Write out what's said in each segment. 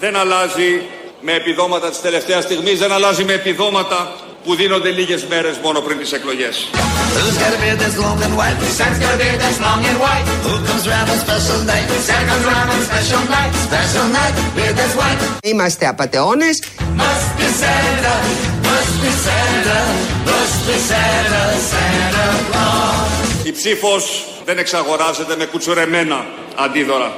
δεν αλλάζει με επιδόματα της τελευταίας στιγμής, δεν αλλάζει με επιδόματα που δίνονται λίγες μέρες μόνο πριν τις εκλογές. Είμαστε απατεώνες. Η ψήφος δεν εξαγοράζεται με κουτσουρεμένα αντίδωρα.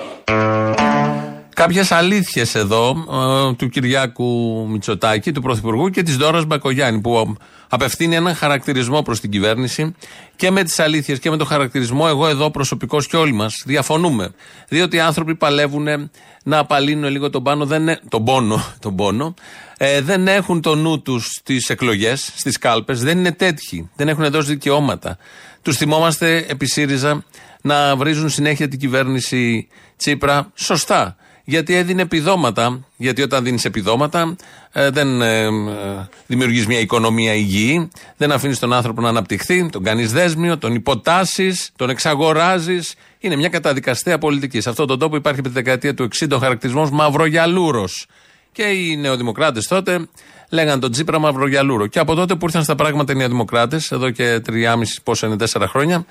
Κάποιες αλήθειες εδώ ε, του Κυριάκου Μητσοτάκη, του Πρωθυπουργού και της Δώρα Μπακογιάννη, που απευθύνει έναν χαρακτηρισμό προς την κυβέρνηση και με τις αλήθειες και με τον χαρακτηρισμό. Εγώ εδώ προσωπικώ και όλοι μας διαφωνούμε. Διότι οι άνθρωποι παλεύουν να απαλύνουν λίγο τον, πάνω, δεν, τον πόνο, τον πόνο ε, δεν έχουν το νου τους στις εκλογές, στις κάλπες, δεν είναι τέτοιοι. Δεν έχουν δώσει δικαιώματα. Τους θυμόμαστε επί ΣΥΡΙΖΑ να βρίζουν συνέχεια την κυβέρνηση Τσίπρα σωστά γιατί έδινε επιδόματα. Γιατί όταν δίνεις επιδόματα, ε, δεν ε, ε δημιουργείς μια οικονομία υγιή, δεν αφήνεις τον άνθρωπο να αναπτυχθεί, τον κάνεις δέσμιο, τον υποτάσσεις, τον εξαγοράζεις. Είναι μια καταδικαστέα πολιτική. Σε αυτόν τον τόπο υπάρχει από τη δεκαετία του 60 ο χαρακτηρισμός Μαυρογιαλούρος. Και οι νεοδημοκράτες τότε λέγανε τον Τσίπρα Μαυρογιαλούρο. Και από τότε που ήρθαν στα πράγματα οι νεοδημοκράτες, εδώ και 3,5 πόσα είναι 4 χρόνια,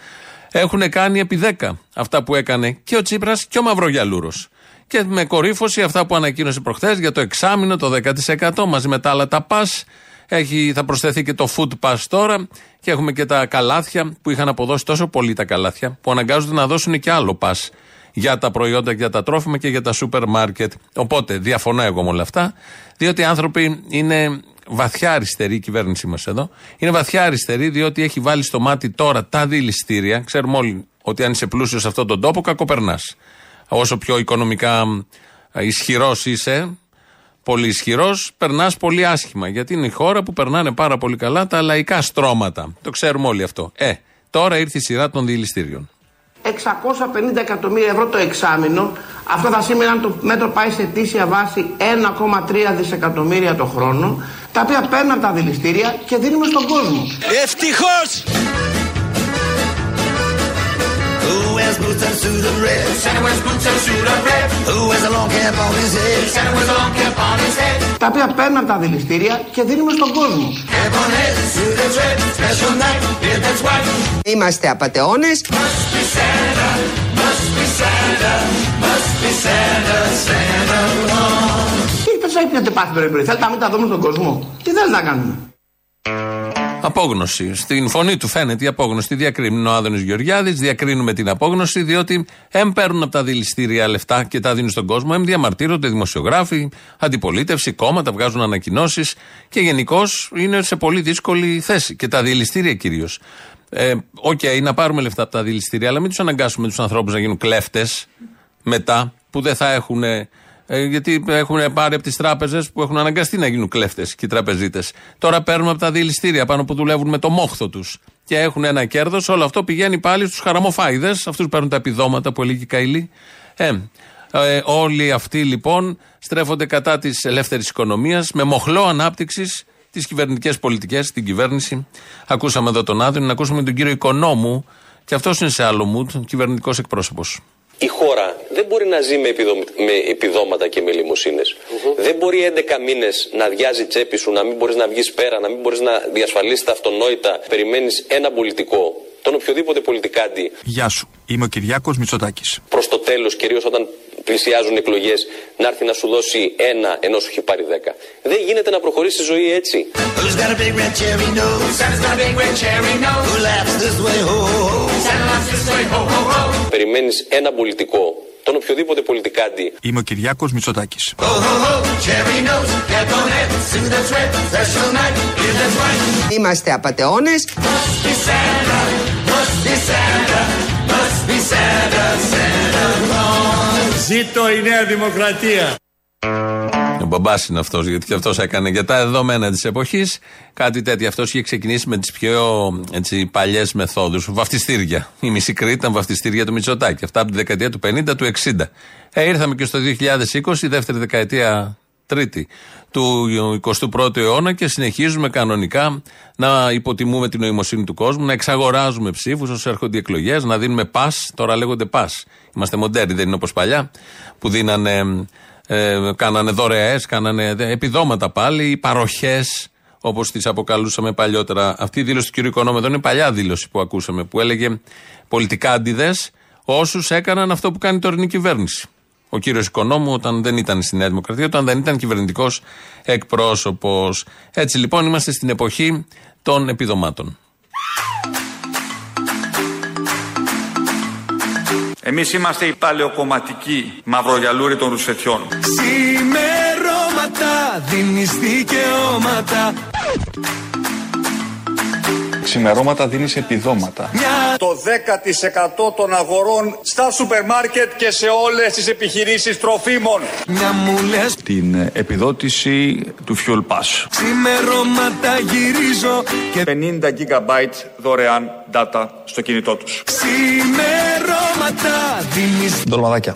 έχουν κάνει επί 10 αυτά που έκανε και ο Τσίπρας και ο Μαυρογιαλούρος. Και με κορύφωση αυτά που ανακοίνωσε προχθές για το εξάμεινο, το 10% μαζί με τα άλλα τα πας. Έχει, θα προσθεθεί και το food pass τώρα και έχουμε και τα καλάθια που είχαν αποδώσει τόσο πολύ τα καλάθια που αναγκάζονται να δώσουν και άλλο pass για τα προϊόντα, για τα τρόφιμα και για τα σούπερ μάρκετ. Οπότε διαφωνώ εγώ με όλα αυτά, διότι οι άνθρωποι είναι βαθιά αριστερή η κυβέρνησή μας εδώ. Είναι βαθιά αριστερή διότι έχει βάλει στο μάτι τώρα τα δηληστήρια. Ξέρουμε όλοι ότι αν είσαι πλούσιος σε αυτόν τον τόπο, κακοπερνάς όσο πιο οικονομικά ε, ισχυρός είσαι, πολύ ισχυρός, περνάς πολύ άσχημα. Γιατί είναι η χώρα που περνάνε πάρα πολύ καλά τα λαϊκά στρώματα. Το ξέρουμε όλοι αυτό. Ε, τώρα ήρθε η σειρά των διελιστήριων. 650 εκατομμύρια ευρώ το εξάμεινο. Αυτό θα σημαίνει αν το μέτρο πάει σε αιτήσια βάση 1,3 δισεκατομμύρια το χρόνο. Τα οποία παίρνουν από τα δηληστήρια και δίνουμε στον κόσμο. Ευτυχώς! Wears boots and suit of red? Santa wears boots and suit of red. Who wears a long cap on his head? Santa wears a long cap on his head. Τα οποία παίρνουν τα δηληστήρια και δίνουμε στον κόσμο. Cap on head, suit that's red, special night, beard that's white. Είμαστε απατεώνες. Must be Santa, must be Santa, must be Santa, Santa Claus. Τι είπες, έπιατε πάθη πρέπει, θέλετε να μην τα δούμε στον κόσμο. Τι θέλετε να κάνουμε. Απόγνωση. Στην φωνή του φαίνεται η απόγνωση. Τη διακρίνει ο Άδωνης Γεωργιάδης. Διακρίνουμε την απόγνωση, διότι εμ παίρνουν από τα διυλιστήρια λεφτά και τα δίνουν στον κόσμο. Εμ διαμαρτύρονται δημοσιογράφοι, αντιπολίτευση, κόμματα, βγάζουν ανακοινώσεις και γενικώς είναι σε πολύ δύσκολη θέση. Και τα διυλιστήρια κυρίως. Ε, OK, okay, να πάρουμε λεφτά από τα διυλιστήρια, αλλά μην τους αναγκάσουμε τους ανθρώπους να γίνουν κλέφτες μετά, που δεν θα έχουν ε, γιατί έχουν πάρει από τις τράπεζες που έχουν αναγκαστεί να γίνουν κλέφτες και οι τραπεζίτες. Τώρα παίρνουν από τα δηληστήρια πάνω που δουλεύουν με το μόχθο τους και έχουν ένα κέρδος. Όλο αυτό πηγαίνει πάλι στους χαραμοφάιδες. Αυτούς παίρνουν τα επιδόματα που έλεγε η Καηλή. Ε, ε, όλοι αυτοί λοιπόν στρέφονται κατά της ελεύθερης οικονομίας με μοχλό ανάπτυξης τις κυβερνητικές πολιτικές, την κυβέρνηση. Ακούσαμε εδώ τον Άδωνη, να ακούσουμε τον κύριο Οικονόμου, και αυτός είναι σε άλλο mood, κυβερνητικός εκπρόσωπος η χώρα δεν μπορεί να ζει με, με επιδόματα και με λιμουσίνε. Δεν μπορεί 11 μήνες να διάζει τσέπη σου, να μην μπορείς να βγεις πέρα, να μην μπορείς να διασφαλίσεις τα αυτονόητα. Περιμένεις ένα πολιτικό, τον οποιοδήποτε πολιτικάντη. Γεια σου. Είμαι ο Κυριάκος Μητσοτάκης. Προς το τέλος, κυρίως όταν πλησιάζουν εκλογές, να έρθει να σου δώσει ένα ενώ σου έχει πάρει δέκα. Δεν γίνεται να προχωρήσει η ζωή έτσι. Περιμένεις ένα πολιτικό, τον οποιοδήποτε πολιτικάντη. Είμαι ο Κυριάκος Μητσοτάκης. Είμαστε απαταιώνες. Ζήτω η Νέα Δημοκρατία. Ο μπαμπάς είναι αυτός, γιατί και αυτός έκανε για τα δεδομένα της εποχής κάτι τέτοιο. Αυτός είχε ξεκινήσει με τις πιο παλιές μεθόδους. Βαφτιστήρια. Η μισή Κρήτη ήταν βαφτιστήρια του Μητσοτάκη. Αυτά από τη δεκαετία του 50, του 60. Ε, ήρθαμε και στο 2020, η δεύτερη δεκαετία τρίτη του 21ου αιώνα και συνεχίζουμε κανονικά να υποτιμούμε την νοημοσύνη του κόσμου, να εξαγοράζουμε ψήφους όσο έρχονται οι εκλογές, να δίνουμε πα. Τώρα λέγονται πα. Είμαστε μοντέρνοι, δεν είναι όπως παλιά που δίνανε Ε, κάνανε δωρεές, κάνανε επιδόματα πάλι, παροχές, όπως τις αποκαλούσαμε παλιότερα. Αυτή η δήλωση του κ. Οικονόμου είναι παλιά δήλωση που ακούσαμε, που έλεγε πολιτικά αντιδέ όσους έκαναν αυτό που κάνει η τωρινή κυβέρνηση. Ο κύριος Οικονόμου, όταν δεν ήταν στη Νέα Δημοκρατία, όταν δεν ήταν κυβερνητικός εκπρόσωπος. Έτσι λοιπόν είμαστε στην εποχή των επιδομάτων. Εμείς είμαστε οι παλαιοκομματικοί μαυρογιαλούροι των ρουσφετιών. Ξημερώματα δίνεις δικαιώματα Ξημερώματα δίνεις επιδόματα. Το 10% των αγορών στα σούπερ μάρκετ και σε όλες τις επιχειρήσεις τροφίμων. Μια μου λες Την ε, επιδότηση του Fuel Pass. Ξημερώματα γυρίζω και 50 GB δωρεάν data στο κινητό τους. Ξημερώματα δίνεις Ντολμαδάκια.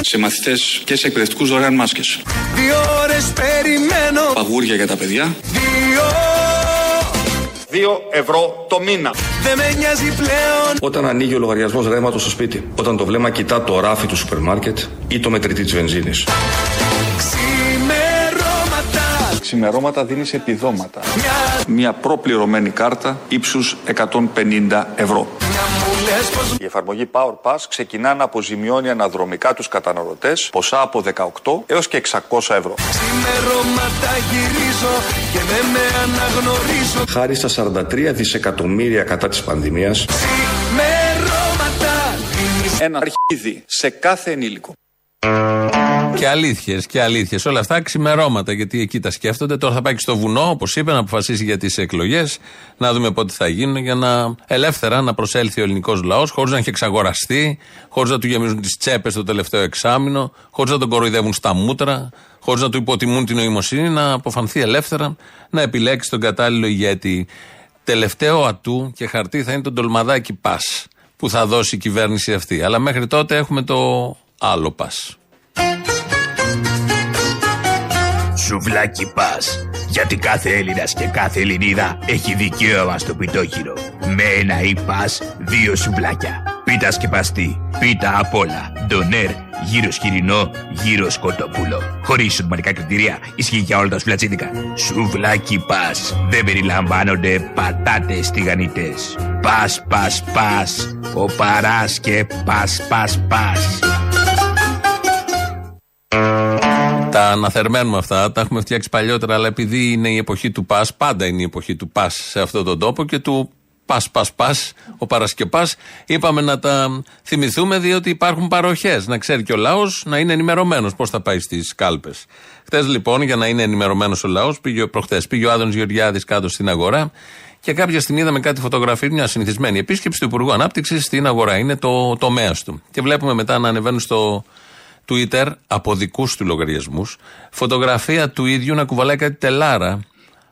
Σε μαθητές και σε εκπαιδευτικούς δωρεάν μάσκες. Δύο ώρες περιμένω Παγούρια για τα παιδιά. Δύο 2 ευρώ το μήνα. Δεν με νοιάζει πλέον Όταν ανοίγει ο λογαριασμός ρεύματος στο σπίτι, όταν το βλέμμα κοιτά το ράφι του σούπερ μάρκετ ή το μετρητή της βενζίνης. Ξημερώματα Ξημερώματα δίνεις επιδόματα. Μια, Μια προπληρωμένη κάρτα ύψους 150 ευρώ. Η εφαρμογή Power Pass ξεκινά να αποζημιώνει αναδρομικά τους καταναλωτές ποσά από 18 έως και 600 ευρώ. Ξημερώματα γυρίζω και δεν με αναγνωρίζω Χάρη στα 43 δισεκατομμύρια κατά της πανδημίας, Ξημερώματα δίνεις Ένα αρχίδι σε κάθε ενήλικο. Και αλήθειες και αλήθειες. Όλα αυτά ξημερώματα γιατί εκεί τα σκέφτονται. Τώρα θα πάει και στο βουνό, όπως είπε, να αποφασίσει για τις εκλογές, να δούμε πότε θα γίνουν για να ελεύθερα να προσέλθει ο ελληνικός λαός, χωρίς να έχει εξαγοραστεί, χωρίς να του γεμίζουν τις τσέπες το τελευταίο εξάμεινο, χωρίς να τον κοροϊδεύουν στα μούτρα, χωρίς να του υποτιμούν την νοημοσύνη, να αποφανθεί ελεύθερα, να επιλέξει τον κατάλληλο ηγέτη. Τελευταίο ατού και χαρτί θα είναι το ντολμαδάκι πας που θα δώσει η κυβέρνηση αυτή. Αλλά μέχρι τότε έχουμε το άλλο πας. Σουβλάκι πας. Γιατί κάθε Έλληνας και κάθε Ελληνίδα έχει δικαίωμα στο πιτόχυρο. Με ένα ή πας, δύο σουβλάκια. Πίτας σκεπαστή, πίτα απ' όλα. Ντονέρ, γύρο σκυρινό, γύρο σκοτοπούλο. Χωρίς σωματικά κριτήρια, ισχύει για όλα τα σουβλατσίδικα. Σουβλάκι πας. Δεν περιλαμβάνονται πατάτες τηγανιτές. Πας, πας, πας. Ο παράς και πας, πας, πας. Τα αναθερμαίνουμε αυτά, τα έχουμε φτιάξει παλιότερα, αλλά επειδή είναι η εποχή του πας, πάντα είναι η εποχή του πας σε αυτόν τον τόπο και του πας, πας, πας, ο Παρασκεπά, είπαμε να τα θυμηθούμε διότι υπάρχουν παροχές. Να ξέρει και ο λαός να είναι ενημερωμένος πώς θα πάει στις κάλπες. Χθε λοιπόν, για να είναι ενημερωμένος ο λαός, πήγε προχθές, πήγε ο Άδωνο Γεωργιάδης κάτω στην αγορά και κάποια στιγμή είδαμε κάτι φωτογραφία, μια συνηθισμένη επίσκεψη του Υπουργού Ανάπτυξης στην αγορά. Είναι το τομέας του. Και βλέπουμε μετά να ανεβαίνουν στο Twitter από δικούς του λογαριασμούς φωτογραφία του ίδιου να κουβαλάει κάτι τελάρα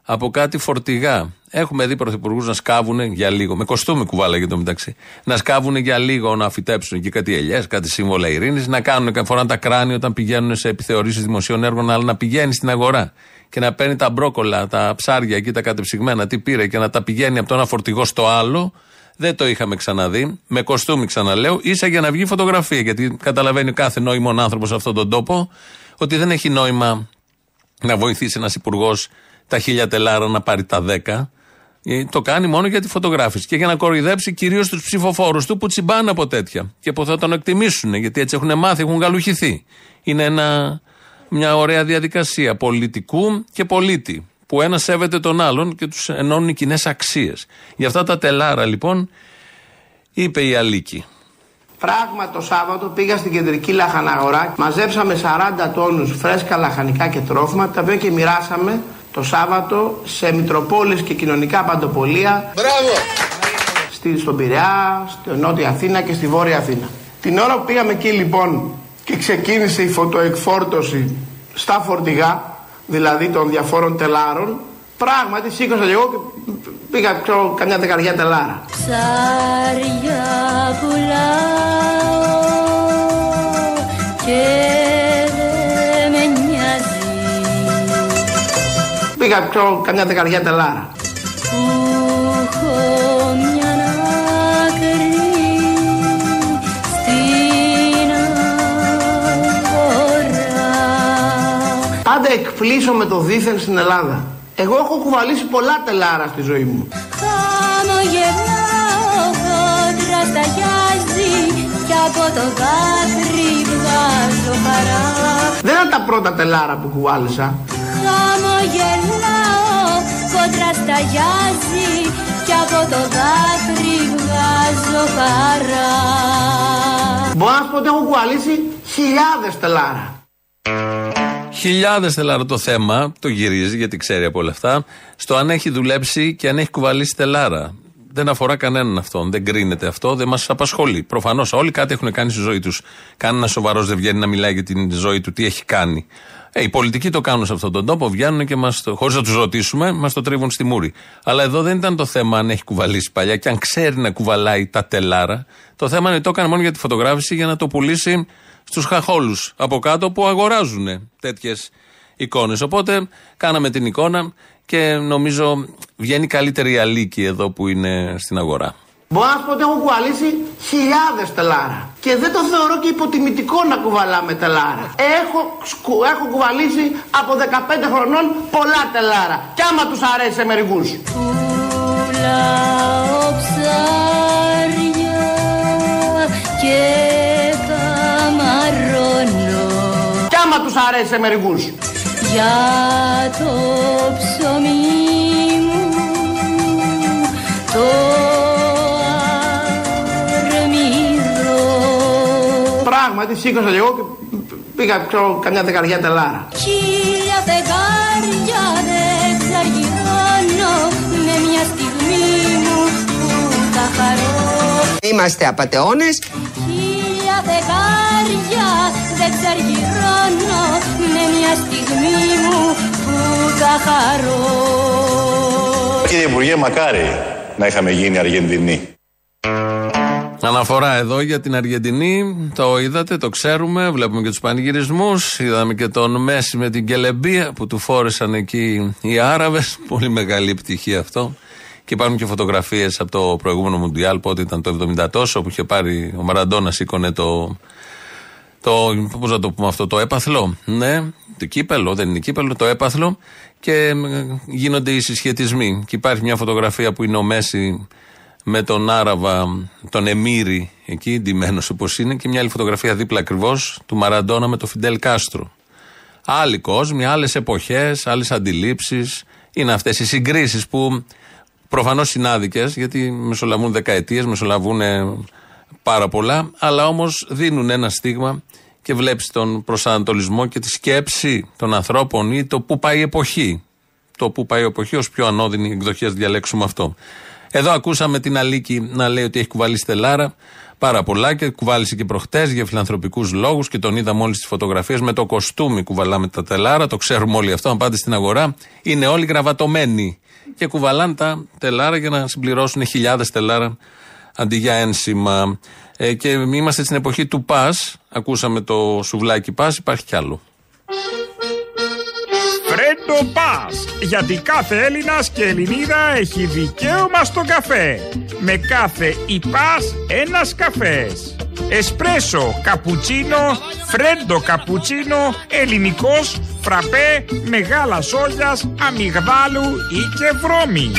από κάτι φορτηγά. Έχουμε δει πρωθυπουργούς να σκάβουν για λίγο, με κοστούμι κουβάλαγε το μεταξύ, να σκάβουν για λίγο να φυτέψουν και κάτι ελιές, κάτι σύμβολα ειρήνης, να κάνουν και φοράνε τα κράνη όταν πηγαίνουν σε επιθεωρήσεις δημοσίων έργων, αλλά να πηγαίνει στην αγορά και να παίρνει τα μπρόκολα, τα ψάρια εκεί, τα κατεψυγμένα, τι πήρε και να τα πηγαίνει από το ένα φορτηγό στο άλλο. Δεν το είχαμε ξαναδεί. Με κοστούμι ξαναλέω, ίσα για να βγει φωτογραφία. Γιατί καταλαβαίνει κάθε νόημον άνθρωπος σε αυτόν τον τόπο ότι δεν έχει νόημα να βοηθήσει ένας υπουργός τα χίλια τελάρα να πάρει τα δέκα. Ε, Το κάνει μόνο για τη φωτογράφηση και για να κοροϊδέψει κυρίως τους ψηφοφόρους του που τσιμπάνε από τέτοια και που θα τον εκτιμήσουν γιατί έτσι έχουν μάθει, έχουν γαλουχηθεί. Είναι ένα, μια ωραία διαδικασία πολιτικού και πολίτη που ένα σέβεται τον άλλον και τους ενώνουν οι κοινές αξίες. Για αυτά τα τελάρα λοιπόν είπε η Αλίκη. Πράγμα το Σάββατο πήγα στην κεντρική λαχαναγορά, μαζέψαμε 40 τόνους φρέσκα λαχανικά και τρόφιμα, τα οποία και μοιράσαμε το Σάββατο σε Μητροπόλεις και κοινωνικά παντοπολία. Μπράβο! Στη, στον Πειραιά, στη Νότια Αθήνα και στη Βόρεια Αθήνα. Την ώρα που πήγαμε εκεί λοιπόν και ξεκίνησε η φωτοεκφόρτωση στα φορτηγά, δηλαδή των διαφόρων τελάρων, πράγματι σήκωσα και εγώ και πήγα ξέρω, καμιά δεκαριά τελάρα. Ψάρια πουλάω και δεν με νοιάζει Πήγα ξέρω, καμιά δεκαριά τελάρα. που εκπλήσω με το δίθεν στην Ελλάδα. Εγώ έχω κουβαλήσει πολλά τελάρα στη ζωή μου. Χαμογελάω, κόντρα σταγιάζει Κι από το δάκρυ βγάζω χαρά Δεν είναι τα πρώτα τελάρα που κουβάλισα. Χαμογελάω, κόντρα σταγιάζει Κι από το δάκρυ βγάζω χαρά Μπορώ να σου πω ότι έχω κουβαλήσει χιλιάδες τελάρα. Χιλιάδες τελάρα το θέμα, το γυρίζει γιατί ξέρει από όλα αυτά, στο αν έχει δουλέψει και αν έχει κουβαλήσει τελάρα. Δεν αφορά κανέναν αυτόν, δεν κρίνεται αυτό, δεν μας απασχολεί. Προφανώς όλοι κάτι έχουν κάνει στη ζωή τους. Κανένας σοβαρός δεν βγαίνει να μιλάει για την ζωή του, τι έχει κάνει. Ε, οι πολιτικοί το κάνουν σε αυτόν τον τόπο, βγαίνουν και μας, χωρίς να τους ρωτήσουμε, μας το τρίβουν στη μούρη. Αλλά εδώ δεν ήταν το θέμα αν έχει κουβαλήσει παλιά και αν ξέρει να κουβαλάει τα τελάρα. Το θέμα είναι ότι το έκανε μόνο για τη φωτογράφηση για να το πουλήσει στους χαχόλους από κάτω που αγοράζουν τέτοιες εικόνες. Οπότε κάναμε την εικόνα και νομίζω βγαίνει καλύτερη η αλήκη εδώ που είναι στην αγορά. Μπορώ να σου πω ότι έχω κουβαλήσει χιλιάδες τελάρα. Και δεν το θεωρώ και υποτιμητικό να κουβαλάμε τελάρα. Έχω, σκου- έχω κουβαλήσει από 15 χρονών πολλά τελάρα. Κι άμα τους αρέσει σε μερικούς. Κι άμα τους αρέσει σε μερικούς. για το ψωμί μου το αρμυρό Πράγματι σήκωσα και εγώ και πήγα ξέρω, καμιά δεκαριά τελάρα. Χίλια φεγγάρια δεν ξαργυρώνω με μια στιγμή μου που θα χαρώ Είμαστε απατεώνες. Χίλια φεγγάρια δεν ξαργυρώνω με μια στιγμή μου που θα χαρώ Κύριε Υπουργέ, μακάρι να είχαμε γίνει Αργεντινοί. Αναφορά εδώ για την Αργεντινή. Το είδατε, το ξέρουμε. Βλέπουμε και τους πανηγυρισμούς. Είδαμε και τον Μέση με την Κελεμπία που του φόρεσαν εκεί οι Άραβες. Πολύ μεγάλη επιτυχία αυτό. Και υπάρχουν και φωτογραφίες από το προηγούμενο Μουντιάλ, πότε ήταν το 70 τόσο, που είχε πάρει ο Μαραντόνα, σήκωνε το. Το, πώς να το πούμε αυτό, το έπαθλο. Ναι, το κύπελο, δεν είναι κύπελο, το έπαθλο. Και ε, γίνονται οι συσχετισμοί. Και υπάρχει μια φωτογραφία που είναι ο Μέση με τον Άραβα, τον Εμμύρη, εκεί, ντυμένος όπως είναι, και μια άλλη φωτογραφία δίπλα ακριβώς του Μαραντόνα με τον Φιντέλ Κάστρο. Άλλοι κόσμοι, άλλες εποχές, άλλες αντιλήψεις. Είναι αυτές οι συγκρίσεις που προφανώς συνάδικε, γιατί μεσολαβούν δεκαετίες, μεσολαβούν ε, πάρα πολλά, αλλά όμως δίνουν ένα στίγμα και βλέπεις τον προσανατολισμό και τη σκέψη των ανθρώπων ή το πού πάει η εποχή. Το πού πάει η εποχή ως πιο ανώδυνη εκδοχή, διαλέξουμε αυτό. Εδώ ακούσαμε την Αλίκη να λέει ότι έχει κουβαλήσει τελάρα πάρα πολλά και κουβάλισε και προχτές για φιλανθρωπικούς λόγους και τον είδαμε όλοι στις φωτογραφίες με το κοστούμι κουβαλάμε τα τελάρα. Το ξέρουμε όλοι αυτό. Αν πάτε στην αγορά, είναι όλοι γραβατωμένοι και κουβαλάνε τα τελάρα για να συμπληρώσουν χιλιάδες τελάρα αντί για ένσημα. Ε, και είμαστε στην εποχή του πας. Ακούσαμε το σουβλάκι πας, υπάρχει κι άλλο. Φρέντο Πας, γιατί κάθε Έλληνας και Ελληνίδα έχει δικαίωμα στον καφέ. Με κάθε ΙΠΑΣ ένας καφές. Εσπρέσο, καπουτσίνο, φρέντο καπουτσίνο, ελληνικός, φραπέ, μεγάλας όλιας, αμυγδάλου ή και βρώμη.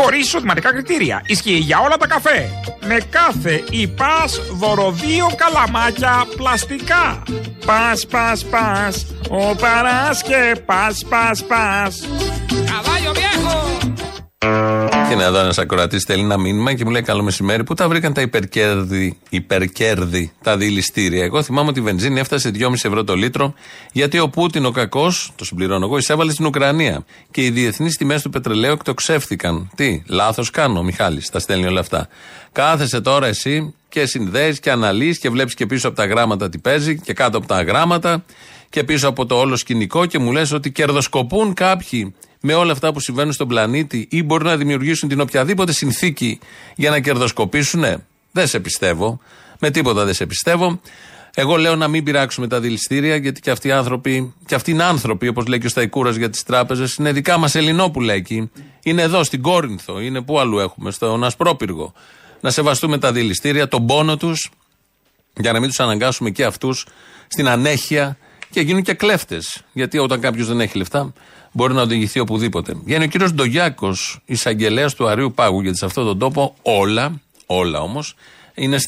Χωρίς εισοδηματικά κριτήρια. Ισχύει για όλα τα καφέ. Με κάθε ΙΠΑΣ δωροδίο καλαμάκια πλαστικά. Πας, πας, πας. Ο παράς και πας, πας, πας. Caballo viejo. Και είναι εδώ ένας ακροατής στέλνει ένα μήνυμα και μου λέει: Καλό μεσημέρι. Πού τα βρήκαν τα υπερκέρδη, υπερκέρδη τα δηληστήρια; Εγώ θυμάμαι ότι η βενζίνη έφτασε 2,5 ευρώ το λίτρο, γιατί ο Πούτιν ο κακός, το συμπληρώνω εγώ, εισέβαλε στην Ουκρανία. Και οι διεθνείς τιμές του πετρελαίου εκτοξεύτηκαν. Τι, λάθος κάνω, ο Μιχάλης, τα στέλνει όλα αυτά. Κάθεσαι τώρα εσύ και συνδέεις και αναλύεις και βλέπεις και πίσω από τα γράμματα τι παίζει και κάτω από τα γράμματα και πίσω από το όλο σκηνικό και μου λες ότι κερδοσκοπούν κάποιοι με όλα αυτά που συμβαίνουν στον πλανήτη ή μπορούν να δημιουργήσουν την οποιαδήποτε συνθήκη για να κερδοσκοπήσουν. Ναι, δεν σε πιστεύω. Με τίποτα δεν σε πιστεύω. Εγώ λέω να μην πειράξουμε τα δηληστήρια, γιατί και αυτοί οι άνθρωποι, και αυτοί είναι άνθρωποι, όπως λέει και ο Σταϊκούρας για τις τράπεζες, είναι δικά μας Ελληνόπουλα εκεί. Είναι εδώ, στην Κόρινθο, είναι πού αλλού έχουμε, στον Ασπρόπυργο. Να σεβαστούμε τα δηληστήρια, τον πόνο τους, για να μην τους αναγκάσουμε και αυτούς στην ανέχεια και γίνουν και κλέφτες. Γιατί όταν κάποιος δεν έχει λεφτά, μπορεί να οδηγηθεί οπουδήποτε. Βγαίνει ο κύριος Ντογιάκος, εισαγγελέας του Αρίου Πάγου, γιατί σε αυτόν τον τόπο όλα, όλα όμως, είναι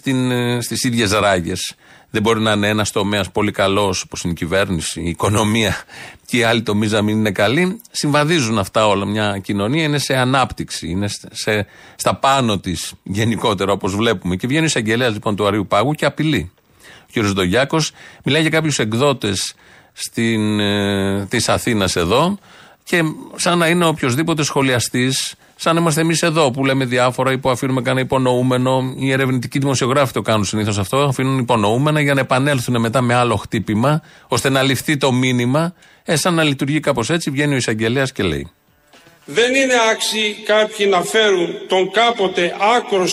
στις ίδιες ράγες. Δεν μπορεί να είναι ένας τομέας πολύ καλός, όπως είναι η κυβέρνηση, η οικονομία και οι άλλοι τομείς να μην είναι καλοί. Συμβαδίζουν αυτά όλα. Μια κοινωνία είναι σε ανάπτυξη, είναι σε, στα πάνω της γενικότερα, όπως βλέπουμε. Και βγαίνει ο εισαγγελέας λοιπόν του Αρίου Πάγου και απειλεί. Ο κ. Ντογιάκος μιλάει για κάποιους εκδότες ε, της Αθήνας εδώ και σαν να είναι οποιοδήποτε σχολιαστής Σαν να είμαστε εμείς εδώ που λέμε διάφορα ή που αφήνουμε κανένα υπονοούμενο. Οι ερευνητικοί δημοσιογράφοι το κάνουν συνήθως αυτό. Αφήνουν υπονοούμενα για να επανέλθουν μετά με άλλο χτύπημα, ώστε να ληφθεί το μήνυμα. Ε, σαν να λειτουργεί κάπως έτσι, βγαίνει ο εισαγγελέας και λέει. Δεν είναι άξιοι κάποιοι να φέρουν τον κάποτε άκρο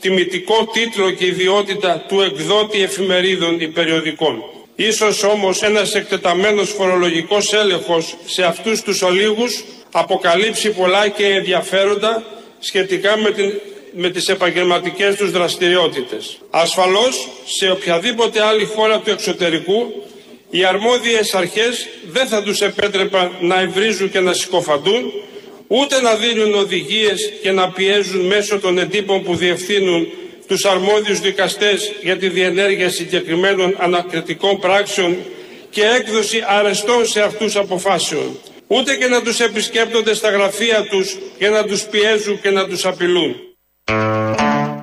τιμητικό τίτλο και ιδιότητα του εκδότη εφημερίδων ή περιοδικών. Ίσως όμως ένας εκτεταμένος φορολογικός έλεγχος σε αυτούς τους ολίγους αποκαλύψει πολλά και ενδιαφέροντα σχετικά με, την, με τις επαγγελματικές τους δραστηριότητες. Ασφαλώς, σε οποιαδήποτε άλλη χώρα του εξωτερικού, οι αρμόδιες αρχές δεν θα τους επέτρεπαν να ευρίζουν και να συκοφαντούν, ούτε να δίνουν οδηγίες και να πιέζουν μέσω των εντύπων που διευθύνουν τους αρμόδιους δικαστές για τη διενέργεια συγκεκριμένων ανακριτικών πράξεων και έκδοση αρεστών σε αυτούς αποφάσεων ούτε και να τους επισκέπτονται στα γραφεία τους και να τους πιέζουν και να τους απειλούν.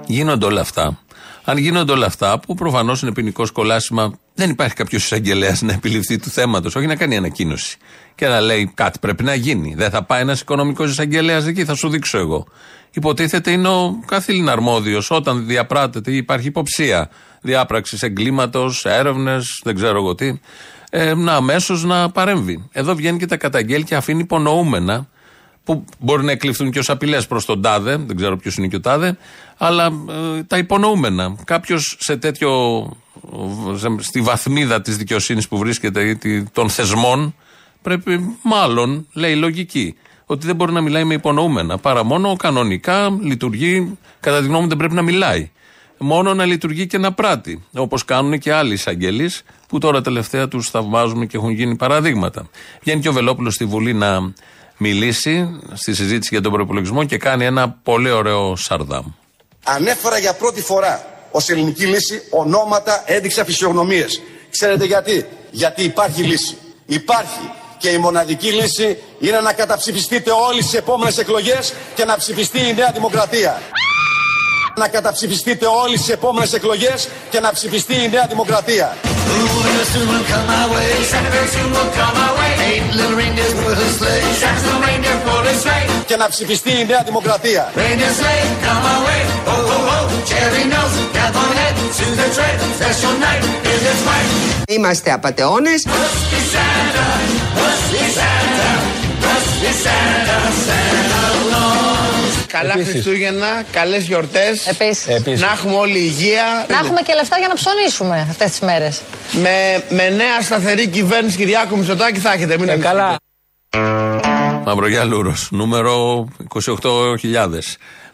Γίνονται όλα αυτά. Αν γίνονται όλα αυτά, που προφανώς είναι ποινικό κολάσιμα, δεν υπάρχει κάποιος εισαγγελέας να επιληφθεί του θέματος, όχι να κάνει ανακοίνωση και να λέει κάτι πρέπει να γίνει. Δεν θα πάει ένας οικονομικός εισαγγελέας εκεί, θα σου δείξω εγώ. Υποτίθεται είναι ο καθήλυν αρμόδιος όταν διαπράττεται ή υπάρχει υποψία διάπραξης εγκλήματος, έρευνες, δεν ξέρω εγώ τι ε, να αμέσως να παρέμβει. Εδώ βγαίνει και τα καταγγέλει και αφήνει υπονοούμενα που μπορεί να εκλειφθούν και ως απειλές προς τον Τάδε, δεν ξέρω ποιος είναι και ο Τάδε, αλλά ε, τα υπονοούμενα. Κάποιος σε τέτοιο. στη βαθμίδα της δικαιοσύνης που βρίσκεται ή των θεσμών, πρέπει μάλλον, λέει λογική, ότι δεν μπορεί να μιλάει με υπονοούμενα. Παρά μόνο κανονικά λειτουργεί, κατά τη γνώμη μου δεν πρέπει να μιλάει μόνο να λειτουργεί και να πράττει. Όπως κάνουν και άλλοι εισαγγελείς που τώρα τελευταία τους θαυμάζουμε και έχουν γίνει παραδείγματα. Βγαίνει και ο Βελόπουλος στη Βουλή να μιλήσει στη συζήτηση για τον προπολογισμό και κάνει ένα πολύ ωραίο σαρδάμ. Ανέφερα για πρώτη φορά ως ελληνική λύση ονόματα έδειξα φυσιογνωμίες. Ξέρετε γιατί; Γιατί υπάρχει λύση. Υπάρχει. Και η μοναδική λύση είναι να καταψηφιστείτε όλοι στις επόμενες εκλογές και να ψηφιστεί η Νέα Δημοκρατία να καταψηφιστείτε όλοι στις επόμενες εκλογές και να ψηφιστεί η Νέα Δημοκρατία. Και να ψηφιστεί η Νέα Δημοκρατία. Είμαστε απατεώνες. Καλά Χριστούγεννα, καλές γιορτές. Επίσης. Να έχουμε όλη υγεία. Να έχουμε και λεφτά για να ψωνίσουμε αυτές τις μέρες. Με, με νέα σταθερή κυβέρνηση Κυριάκου Μητσοτάκη θα έχετε. Μην ε, καλά. Μαυρογιά νούμερο 28.000.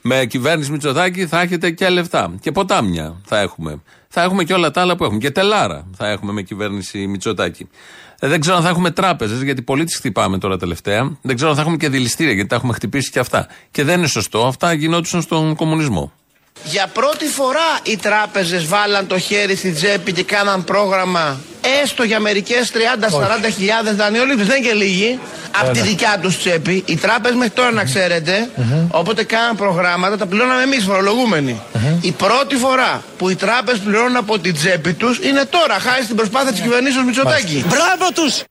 Με κυβέρνηση Μητσοτάκη θα έχετε και λεφτά. Και ποτάμια θα έχουμε. Θα έχουμε και όλα τα άλλα που έχουμε. Και τελάρα θα έχουμε με κυβέρνηση Μητσοτάκη. Ε, δεν ξέρω αν θα έχουμε τράπεζες, γιατί πολλοί τις χτυπάμε τώρα τελευταία. Δεν ξέρω αν θα έχουμε και δηληστήρια, γιατί τα έχουμε χτυπήσει και αυτά. Και δεν είναι σωστό. Αυτά γινόντουσαν στον κομμουνισμό. Για πρώτη φορά οι τράπεζες βάλαν το χέρι στη τσέπη και κάναν πρόγραμμα έστω για μερικές 30-40 χιλιάδες δανειολήπτες, δεν είναι και λίγοι, από τη δικιά τους τσέπη. Οι τράπεζες μέχρι τώρα να ξέρετε, όποτε κάναν προγράμματα τα πληρώναμε εμείς φορολογούμενοι. Η πρώτη φορά που οι τράπεζες πληρώνουν από την τσέπη τους είναι τώρα, χάρη στην προσπάθεια της κυβερνήσεως Μητσοτάκη. Μπράβο τους!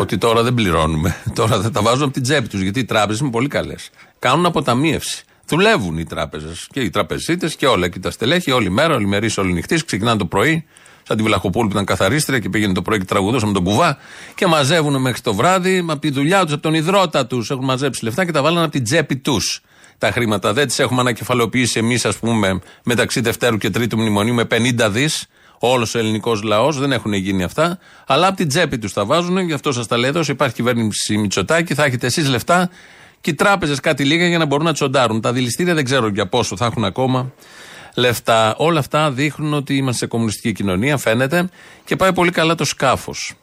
Ότι τώρα δεν πληρώνουμε. Τώρα θα τα βάζουν από την τσέπη τους. Γιατί οι τράπεζες είναι πολύ καλές. Κάνουν αποταμίευση. Δουλεύουν οι τράπεζες και οι τραπεζίτες και όλα. Και τα στελέχη όλη μέρα, όλη μερή, όλη νυχτή. Ξεκινάνε το πρωί, σαν τη Βλαχοπούλου που ήταν καθαρίστρια και πήγαινε το πρωί και τραγουδούσαν με τον κουβά. Και μαζεύουν μέχρι το βράδυ από τη δουλειά τους, από τον υδρότα τους. Έχουν μαζέψει λεφτά και τα βάλανε από την τσέπη τους. Τα χρήματα δεν τις έχουμε ανακεφαλαιοποιήσει εμείς, ας πούμε, μεταξύ Δευτέρου και Τρίτου Μνημονίου με 50 δις. Όλος ο ελληνικός λαός δεν έχουν γίνει αυτά. Αλλά από την τσέπη τους τα βάζουν. Γι' αυτό σας τα λέω εδώ. Υπάρχει κυβέρνηση Μητσοτάκη, θα έχετε εσείς λεφτά και οι τράπεζες κάτι λίγα για να μπορούν να τσοντάρουν. Τα δηληστήρια δεν ξέρω για πόσο θα έχουν ακόμα λεφτά. Όλα αυτά δείχνουν ότι είμαστε σε κομμουνιστική κοινωνία, φαίνεται, και πάει πολύ καλά το σκάφος.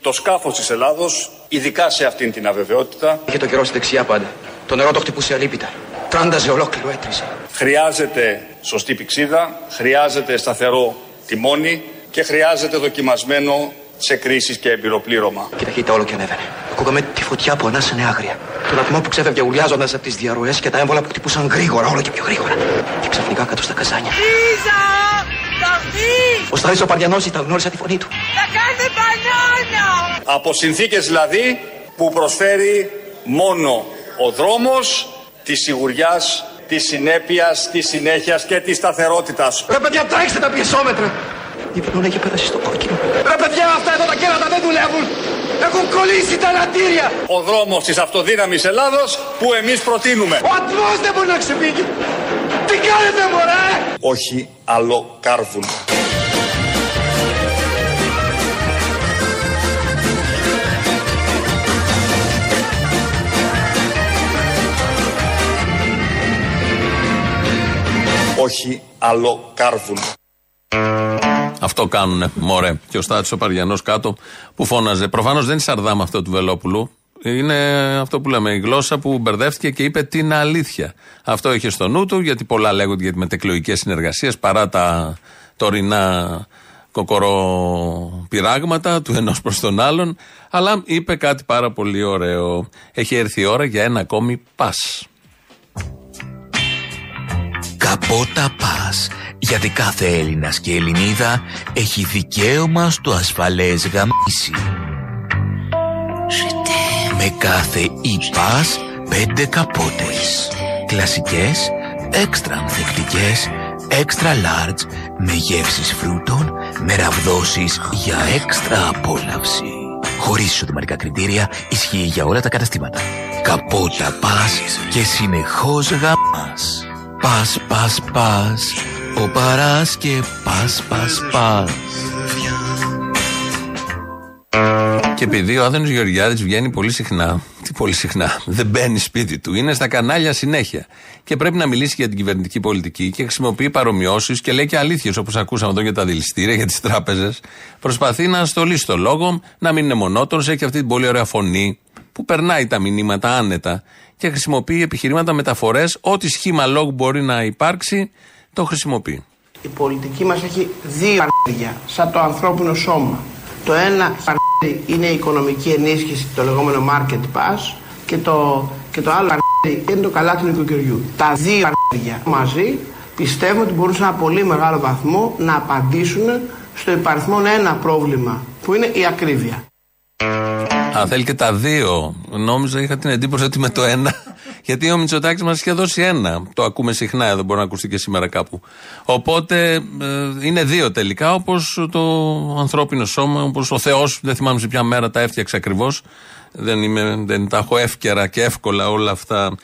Το σκάφος της Ελλάδος, ειδικά σε αυτήν την αβεβαιότητα, Είχε το καιρό στη δεξιά πάντα. Το νερό το χτυπούσε αλίπητα. Τράνταζε ολόκληρο, έτριζε. χρειάζεται σωστή πηξίδα, χρειάζεται σταθερό τιμόνι και χρειάζεται δοκιμασμένο σε κρίσεις και εμπειροπλήρωμα. Και η ταχύτητα όλο και ανέβαινε. Ακούγαμε τη φωτιά που ανάσανε άγρια. Τον ατμό που ξέφευγε ουλιάζοντας από τις διαρροές και τα έμβολα που χτυπούσαν γρήγορα, όλο και πιο γρήγορα. Και ξαφνικά κάτω στα καζάνια. Λίζα! Θα βγει! Ο Στράτης ο Παριανός ήταν, γνώρισα τη φωνή του. Θα κάνει μπανάνα! Από συνθήκες δηλαδή που προσφέρει μόνο ο δρόμος της σιγουριάς, της συνέπειας, της συνέχειας και της σταθερότητας. Ρε παιδιά, τρέξτε τα πιεσόμετρα! Η πινόν έχει πέρασει στο κόκκινο. Ρε παιδιά, αυτά εδώ τα κέρατα δεν δουλεύουν! Έχουν κολλήσει τα λατήρια! Ο δρόμος της αυτοδύναμης Ελλάδος που εμείς προτείνουμε. Ο ατμός δεν μπορεί να ξεφύγει! Τι κάνετε, μωρέ! Όχι άλλο κάρβουνο. Όχι άλλο κάρβουνο. Αυτό κάνουνε, μωρέ. Και ο Στάτη ο Παριανός κάτω που φώναζε. Προφανώς δεν είναι σαρδάμ αυτό του Βελόπουλου. Είναι αυτό που λέμε, η γλώσσα που μπερδεύτηκε και είπε την αλήθεια. Αυτό είχε στο νου του, γιατί πολλά λέγονται για τις μετεκλογικές συνεργασίες παρά τα τωρινά κοκοροπυράγματα του ενός προς τον άλλον. Αλλά είπε κάτι πάρα πολύ ωραίο. Έχει έρθει η ώρα για ένα ακόμη πας. Καπότα πας, γιατί κάθε Έλληνας και Ελληνίδα έχει δικαίωμα στο ασφαλές γαμίσι. Με κάθε ΙΠΑΣ πέντε καπότες. Κλασικές, έξτρα ανθεκτικές, έξτρα large, με γεύσεις φρούτων, με ραβδόσεις για έξτρα απόλαυση. Χωρίς εισοδηματικά κριτήρια, ισχύει για όλα τα καταστήματα. Καπότα πας και συνεχώς γαμάς. Πας, πας, πας, ο παράς και πας, πας, πας. Και επειδή ο Άδωνο Γεωργιάδης βγαίνει πολύ συχνά, τι πολύ συχνά, δεν μπαίνει σπίτι του, είναι στα κανάλια συνέχεια. Και πρέπει να μιλήσει για την κυβερνητική πολιτική και χρησιμοποιεί παρομοιώσεις και λέει και αλήθειες όπως ακούσαμε εδώ για τα δηληστήρια, για τις τράπεζες. Προσπαθεί να στολίσει το λόγο, να μην είναι μονότονος, έχει αυτή την πολύ ωραία φωνή που περνάει τα μηνύματα άνετα και χρησιμοποιεί επιχειρήματα μεταφορές. Ό,τι σχήμα λόγου μπορεί να υπάρξει, το χρησιμοποιεί. Η πολιτική μας έχει δύο αρνίδια, σαν το ανθρώπινο σώμα. Το ένα αρνίδι είναι η οικονομική ενίσχυση, το λεγόμενο market pass, και το, και το άλλο αρνίδι είναι το καλά του νοικοκυριού. Τα δύο αρνίδια μαζί πιστεύω ότι μπορούν σε ένα πολύ μεγάλο βαθμό να απαντήσουν στο υπαριθμό ένα πρόβλημα, που είναι η ακρίβεια. Α, θέλει και τα δύο. Νόμιζα, είχα την εντύπωση ότι με το ένα. Γιατί ο Μητσοτάκης μας είχε δώσει ένα. Το ακούμε συχνά εδώ, μπορεί να ακουστεί και σήμερα κάπου. Οπότε ε, είναι δύο τελικά, όπως το ανθρώπινο σώμα, όπως ο Θεός, δεν θυμάμαι σε ποια μέρα τα έφτιαξε ακριβώς. Δεν, είμαι, δεν τα έχω εύκαιρα και εύκολα όλα αυτά.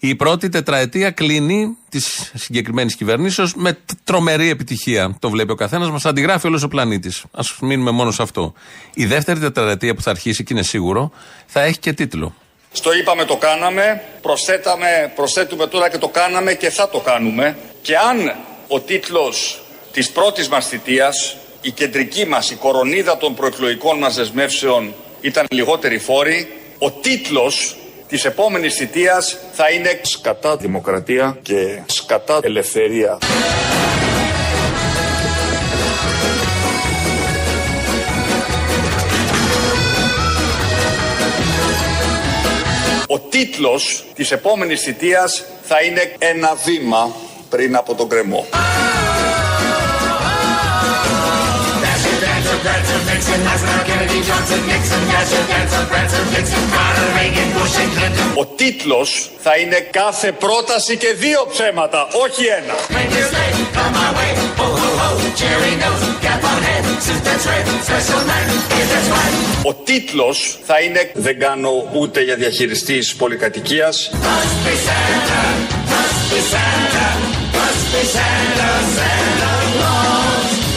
Η πρώτη τετραετία κλείνει της συγκεκριμένης κυβερνήσεως με τ- τρομερή επιτυχία. Το βλέπει ο καθένας, μας αντιγράφει όλος ο πλανήτης. Α μείνουμε μόνο σε αυτό. Η δεύτερη τετραετία που θα αρχίσει και είναι σίγουρο θα έχει και τίτλο. Στο είπαμε το κάναμε, προσθέταμε, προσθέτουμε τώρα και το κάναμε και θα το κάνουμε. Και αν ο τίτλος της πρώτης μας θητείας, η κεντρική μας, η κορονίδα των προεκλογικών μας δεσμεύσεων ήταν λιγότεροι φόροι, ο τίτλος της επόμενης θητείας θα είναι «Σκατά δημοκρατία και σκατά ελευθερία». Ο τίτλος της επόμενης θητείας θα είναι «Ένα βήμα πριν από τον κρεμό». Ο τίτλος θα είναι «Κάθε πρόταση και δύο ψέματα, όχι ένα». Ο τίτλος θα είναι «Δεν κάνω ούτε για διαχειριστής πολυκατοικίας».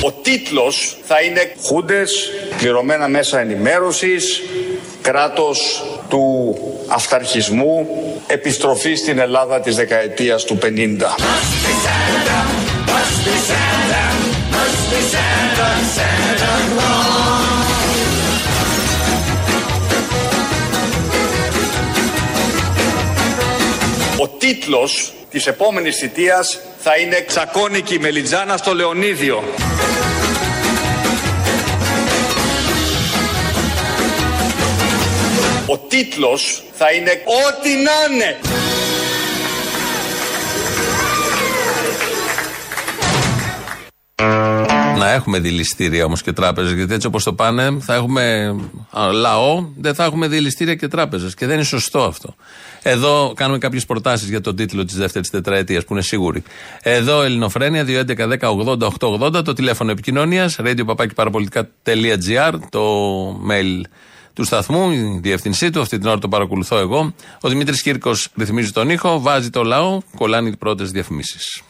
Ο τίτλος θα είναι «Χούντες, πληρωμένα μέσα ενημέρωσης, κράτος του αυταρχισμού, επιστροφή στην Ελλάδα της δεκαετίας του 50». Must be Santa, must be Santa, Santa Claus. Ο τίτλος της επόμενης θητείας θα είναι Τσακώνικη Μελιτζάνα στο Λεωνίδιο. Τίτλος θα είναι Ό,τι να είναι. Να έχουμε δηληστήρια όμως και τράπεζες. Γιατί έτσι όπως το πάνε, θα έχουμε α, λαό, δεν θα έχουμε δηληστήρια και τράπεζες. Και δεν είναι σωστό αυτό. Εδώ κάνουμε κάποιες προτάσεις για τον τίτλο της δεύτερης τετραετίας που είναι σίγουροι. Εδώ Ελληνοφρένια 2.11.10.80.880 το τηλέφωνο επικοινωνίας, radio.parapolitica.gr, το mail του σταθμού, η διεύθυνσή του. Αυτή την ώρα το παρακολουθώ εγώ. Ο Δημήτρης Κύρκος ρυθμίζει τον ήχο, βάζει το λαό, κολλάνε οι πρώτες διαφημίσεις.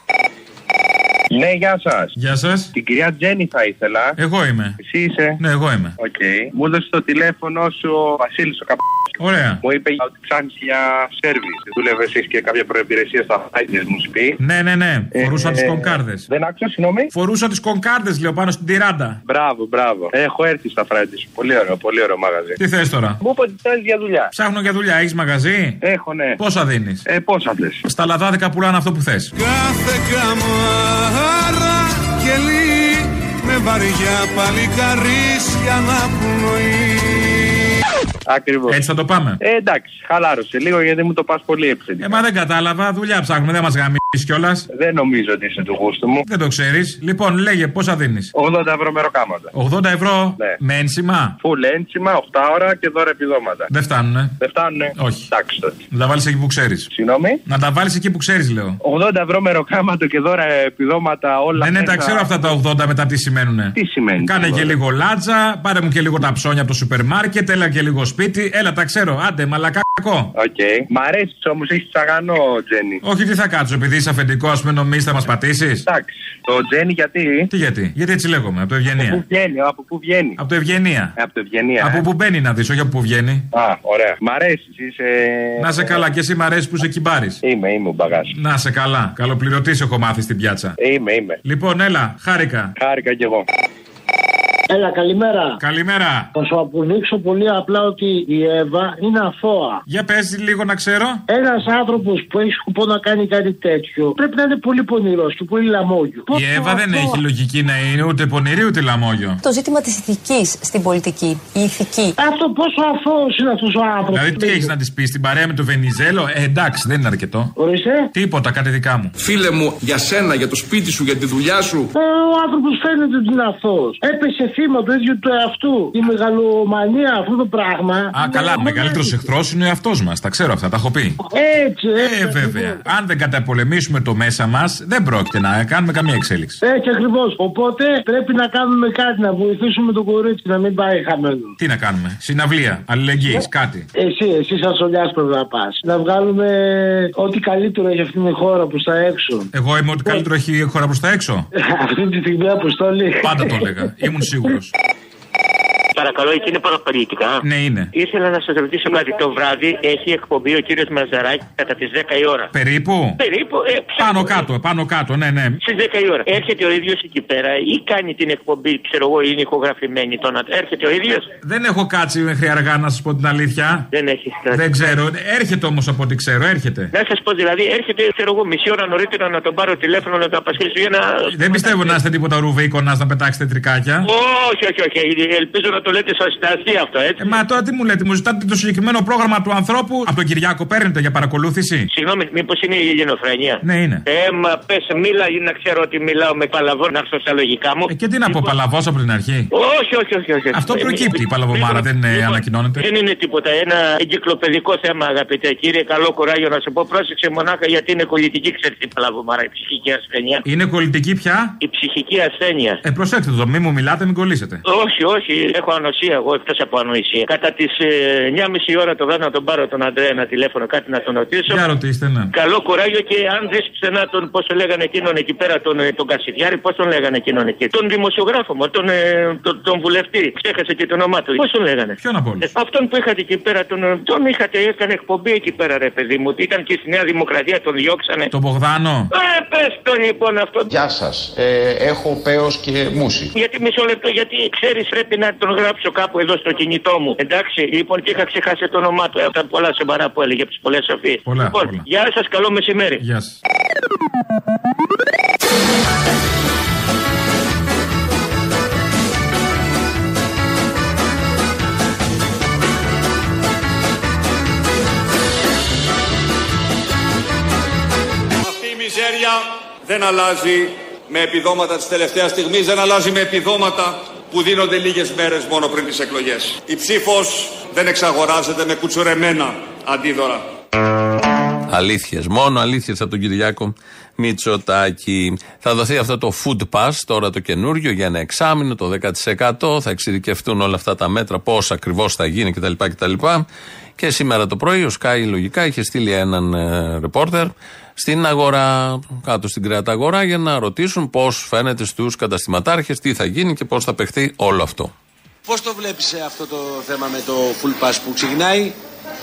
Ναι, γεια σας. Γεια σας. Την κυρία Τζέννη θα ήθελα. Εγώ είμαι. Εσύ είσαι. Ναι, εγώ είμαι. Οκ. Μου έδωσες το τηλέφωνο σου ο Βασίλης ο Καπ... Ωραία. Μου είπε ότι ψάχνεις για σέρβις. Δούλευες εσύ και κάποια προϋπηρεσία στα Fridays μου πει. Ναι, ναι, ναι. Φορούσα Ε, τις ε, κονκάρδες. Δεν άκουσα, συγγνώμη. Φορούσα τις κονκάρδες, λέω, πάνω στην τιράντα. Μπράβο, μπράβο. Έχω έρθει στα Fridays. Πολύ ωραίο, πολύ ωραίο μαγαζί. Τι θες τώρα; Μου είπες ότι θέλει για δουλειά. Ψάχνω για δουλειά, έχεις μαγαζί; Έχω, ναι. Πόσα δίνεις; Ε, πόσα θες. Στα λαδάδικα πουλάνε αυτό που θες. Κάθε καμάρα κελί με βαριά παλικαρίσια αναπνοή. Ακριβώς. Έτσι θα το πάμε. Ε, εντάξει, χαλάρωσε λίγο γιατί μου το πας πολύ επιθετικά. Ε, μα δεν κατάλαβα. Δουλειά ψάχνουμε, δεν μας γαμίσει κιόλας. Δεν νομίζω ότι είσαι του γούστου μου. Δεν το ξέρεις. Λοιπόν, λέγε πόσα δίνεις; 80 ευρώ μεροκάματα. 80 ευρώ Ναι. με ένσημα; Φουλ ένσημα, 8 ώρα και δώρα επιδόματα. Δεν φτάνουνε. Δεν φτάνουνε. Όχι. Εντάξει τότε. Να τα βάλεις εκεί που ξέρεις. Συγγνώμη; Να τα βάλεις εκεί που ξέρεις, λέω. 80 ευρώ μεροκάματο και δώρα επιδόματα όλα Ναι, ναι, τα μέσα. ξέρω αυτά τα 80 μετά τι σημαίνουνε. Τι σημαίνει. Κάνε το και 80? λίγο λάτζα, πάρε μου και λίγο τα ψώνια από το σούπερ μάρκετ, έλα και λίγο σπίτι. Έλα, τα ξέρω. Άντε, μαλακάκο. Οκ. Μ' αρέσεις όμως, έχεις τσαγανό, Τζένι. Όχι, τι θα κάτσω, επειδή είσαι αφεντικό, ας πούμε, νομίζεις θα μας πατήσεις; Εντάξει. Το Τζένι γιατί; Τι γιατί, γιατί έτσι λέγομαι, από το Πού Ευγενία. βγαίνει, από πού βγαίνει; Από το Ευγενία. Ε, Από το Ευγενία. Από ε. που μπαίνει να δεις, όχι από που βγαίνει. Α, ωραία. Μ' αρέσεις, είσαι. Να σε καλά, και εσύ μ' αρέσει που σε κυμπάρεις. Είμαι, είμαι ο μπαγάς. Να σε καλά. Καλοπληρωτής έχω μάθει στην πιάτσα. Είμαι, είμαι. Λοιπόν, έλα, χάρηκα. Χάρηκα κι εγώ. Έλα, καλημέρα. Καλημέρα. Θα σου αποδείξω πολύ απλά ότι η Εύα είναι αθώα. Για πες λίγο να ξέρω. Ένας άνθρωπος που έχει σκοπό να κάνει κάτι τέτοιο πρέπει να είναι πολύ πονηρός και πολύ λαμόγιο. Η Εύα δεν έχει λογική να είναι ούτε πονηρή ούτε λαμόγιο. Το ζήτημα της ηθικής στην πολιτική. Η ηθική. Αυτό πόσο αθώος είναι αυτός ο άνθρωπος. Δηλαδή, τι έχεις να της πεις στην παρέα με το Βενιζέλο; Ε, εντάξει, δεν είναι αρκετό. Ορίστε. Τίποτα, κάτι δικά μου. Φίλε μου, για σένα, για το σπίτι σου, για τη δουλειά σου. Ε, ο άνθρωπος φαίνεται ότι είναι αθώος. Έπεσε θύμα του ίδιου του εαυτού. Η μεγαλομανία αυτό το πράγμα. Α, καλά, ο μεγαλύτερος εχθρός είναι ο εαυτός μας. Τα ξέρω αυτά, τα έχω πει. Έτσι, έτσι. Ε, βέβαια. Αν δεν καταπολεμήσουμε το μέσα μας, δεν πρόκειται να κάνουμε καμία εξέλιξη. Έτσι ακριβώς. Οπότε πρέπει να κάνουμε κάτι, να βοηθήσουμε το κορίτσι να μην πάει χαμένος. Τι να κάνουμε, συναυλία, αλληλεγγύης, κάτι. Εσύ, εσύ σαν σολιά πρέπει να πας. Να βγάλουμε ό,τι καλύτερο έχει αυτή η χώρα προς τα έξω. Εγώ είμαι ότι καλύτερο έχει η χώρα προς τα έξω. αυτή τη στιγμή αποστολή. Πάντα το έλεγα. Ήμουν σίγουρος. Vamos. Παρακαλώ, εκεί είναι παραπολιτικά. Ναι, είναι. Ήθελα να σας ρωτήσω κάτι. Το βράδυ έχει εκπομπή ο κύριος Μαζαράκη κατά τις 10 η ώρα. Περίπου; Περίπου. Ε, Πάνω κάτω, πάνω κάτω, ναι, ναι. Στις 10 η ώρα. Έρχεται ο ίδιος εκεί πέρα ή κάνει την εκπομπή, ξέρω εγώ, είναι ηχογραφημένη. Το να... Έρχεται ο ίδιος. Δεν έχω κάτσει μέχρι αργά να σας πω την αλήθεια. Δεν έχεις κάτι. Δεν ξέρω. Έρχεται όμως από ό,τι ξέρω, έρχεται. Να σας πω δηλαδή, έρχεται, ξέρω εγώ, μισή ώρα νωρίτερα να τον πάρω τηλέφωνο να το απασχολήσω για να. Δεν πιστεύω να είστε τίποτα ρουβίκονα να πετάξετε τρικάκια. Όχι, όχι, όχι. Ελπίζω να το λέτε σα αστεία αυτό, έτσι; Ε, μα τώρα τι μου λέτε, μου ζητάτε το συγκεκριμένο πρόγραμμα του ανθρώπου. Από τον Κυριάκο παίρνετε για παρακολούθηση; Συγγνώμη, μήπως είναι η ελληνοφρενία. Ναι, είναι. Ε, μα πες, μίλα ή να ξέρω ότι μιλάω με παλαβό να έρθω στα λογικά μου. Ε, και τι να πω, παλαβός από την αρχή; Όχι, όχι, όχι. όχι. Αυτό Ε, προκύπτει, μη- η παλαβομάρα δεν ε, ανακοινώνεται; Δεν είναι τίποτα. Ένα εγκυκλοπαιδικό θέμα, αγαπητέ κύριε. Καλό κουράγιο να σου πω. Πρόσεξε μονάχα γιατί είναι κολλητική, ξέρει η παλαβομάρα, η ψυχική ασθένεια. Είναι κολλητική πια; Η ψυχική ασθένεια. Ε, προσέξτε το, μη μου μιλάτε, μην κολλήσετε. Όχι, όχι. Έχω ανοησία, εγώ εκτός από ανοησία. Κατά τις ε, 9.30 ώρα το βράδυ να τον πάρω τον Αντρέα ένα τηλέφωνο, κάτι να τον ρωτήσω. Για ρωτήστε, ναι. Καλό κουράγιο και αν δεις ξανά τον, πώς το λέγανε εκείνον εκεί πέρα, τον, ε, τον Κασιδιάρη, πώς τον λέγανε εκείνον εκεί. Τον δημοσιογράφο μου, τον, ε, τον, τον βουλευτή. Ξέχασε και το όνομά του. Πώς τον λέγανε; Ποιον από όλους; Ε, αυτόν που είχατε εκεί πέρα, τον, ε, τον είχατε, έκανε εκπομπή εκεί πέρα, ρε παιδί μου. Ήταν και στη Νέα Δημοκρατία, τον διώξανε. Το Μπογδάνο. Ε, πες τον λοιπόν αυτό. Γεια σας. Ε, έχω πέος και μουσι. Γιατί μισό λεπτό, γιατί ξέρεις, πρέπει να τον γράψω κάπου εδώ στο κινητό μου. Εντάξει, λοιπόν, και είχα ξεχάσει το όνομά του. Αυτά πολλά σοβαρά που έλεγε από τις πολλές σοφίε. Πολλά, λοιπόν, πολλά. γεια σας, καλό μεσημέρι. Γεια σας. Αυτή η μιζέρια δεν αλλάζει με επιδόματα της τελευταίας στιγμής, δεν αλλάζει με επιδόματα που δίνονται λίγες μέρες μόνο πριν τις εκλογές. Η ψήφος δεν εξαγοράζεται με κουτσουρεμένα αντίδωρα. Αλήθειες. Μόνο αλήθειες από τον Κυριάκο Μητσοτάκη. Θα δοθεί αυτό το food pass τώρα το καινούριο για ένα εξάμεινο, το 10%. Θα εξειδικευτούν όλα αυτά τα μέτρα, πώς ακριβώς θα γίνει κτλ. κτλ. Και σήμερα το πρωί ο Σκάι λογικά είχε στείλει έναν ε, ρεπόρτερ στην αγορά, κάτω στην κρέατα αγορά, για να ρωτήσουν πώς φαίνεται στους καταστηματάρχες, τι θα γίνει και πώς θα παιχτεί όλο αυτό. Πώς το βλέπεις ε, αυτό το θέμα με το full pass που ξεκινάει;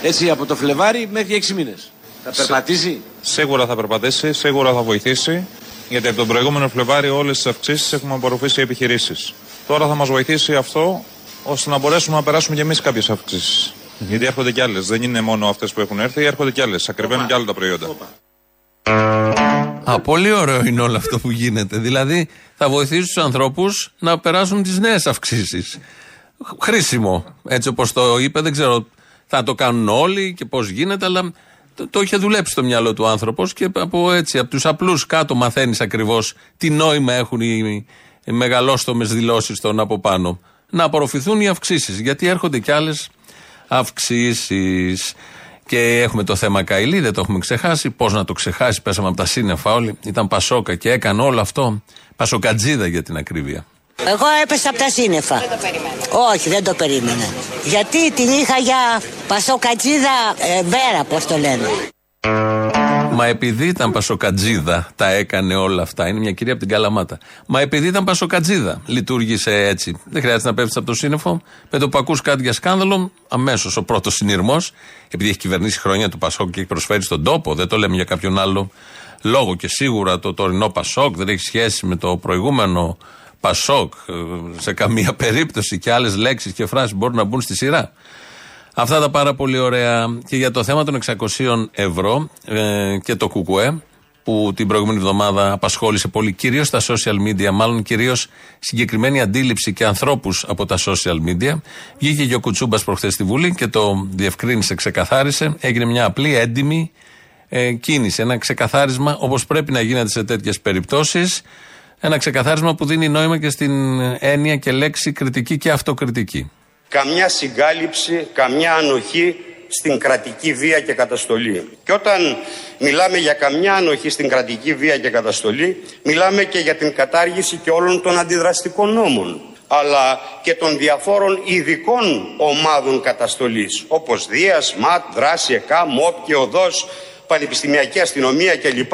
Έτσι από το Φλεβάρι μέχρι 6 μήνες. Θα περπατήσει; Σίγουρα θα περπατήσει, σίγουρα θα βοηθήσει, γιατί από τον προηγούμενο Φλεβάρι όλες τις αυξήσεις έχουμε απορροφήσει οι επιχειρήσεις. Τώρα θα μας βοηθήσει αυτό ώστε να μπορέσουμε να περάσουμε κι εμείς κάποιες αυξήσεις. Γιατί έρχονται κι άλλες. Δεν είναι μόνο αυτές που έχουν έρθει, έρχονται κι άλλες. Ακριβένουν κι άλλα τα προϊόντα. Α, πολύ ωραίο είναι όλο αυτό που γίνεται. Δηλαδή, θα βοηθήσει τους ανθρώπους να περάσουν τις νέες αυξήσεις. Χρήσιμο. Έτσι όπως το είπε, δεν ξέρω. Θα το κάνουν όλοι και πώς γίνεται, αλλά το, το είχε δουλέψει στο μυαλό του άνθρωπος και από έτσι, από τους απλούς κάτω μαθαίνεις ακριβώς τι νόημα έχουν οι, οι μεγαλόστομες δηλώσεις των από πάνω. Να απορροφηθούν οι αυξήσεις. Γιατί έρχονται κι άλλες αυξήσεις. Και έχουμε το θέμα Καηλή, δεν το έχουμε ξεχάσει. Πώς να το ξεχάσει, πέσαμε από τα σύννεφα όλοι. Ήταν Πασόκα και έκανε όλο αυτό. Πασοκατζίδα για την ακρίβεια. Εγώ έπεσα από τα σύννεφα. Δεν το περίμενα. Όχι, δεν το περίμενα. Γιατί την είχα για πασοκατζίδα ε, βέρα, πώς το λένε. Μα επειδή ήταν Πασοκατζίδα, τα έκανε όλα αυτά. Είναι μια κυρία από την Καλαμάτα. Μα επειδή ήταν Πασοκατζίδα, λειτουργήσε έτσι. Δεν χρειάζεται να πέφτεις από το σύννεφο. Με το που ακού κάτι για σκάνδαλο, αμέσως ο πρώτος συνειρμός, επειδή έχει κυβερνήσει χρόνια του Πασόκ και έχει προσφέρει στον τόπο, δεν το λέμε για κάποιον άλλο λόγο. Και σίγουρα το τωρινό Πασόκ δεν έχει σχέση με το προηγούμενο Πασόκ ε, σε καμία περίπτωση και άλλες λέξεις και φράσεις μπορούν να μπουν στη σειρά. Αυτά τα πάρα πολύ ωραία. Και για το θέμα των 600 ευρώ ε, και το ΚΚΕ, που την προηγούμενη εβδομάδα απασχόλησε πολύ, κυρίως στα social media, μάλλον κυρίως συγκεκριμένη αντίληψη και ανθρώπους από τα social media. Βγήκε και ο Κουτσούμπας προχθές στη Βουλή και το διευκρίνησε, ξεκαθάρισε. Έγινε μια απλή, έντιμη ε, κίνηση. Ένα ξεκαθάρισμα όπως πρέπει να γίνεται σε τέτοιες περιπτώσεις. Ένα ξεκαθάρισμα που δίνει νόημα και στην έννοια και λέξη κριτική και αυτοκριτική. Καμιά συγκάλυψη, καμιά ανοχή στην κρατική βία και καταστολή. Και όταν μιλάμε για καμιά ανοχή στην κρατική βία και καταστολή, μιλάμε και για την κατάργηση και όλων των αντιδραστικών νόμων αλλά και των διαφόρων ειδικών ομάδων καταστολής, όπως Δίας, ΜΑΤ, Δράση, ΕΚΑ, ΜΟΠ και ΟΔΟΣ, Πανεπιστημιακή Αστυνομία κλπ.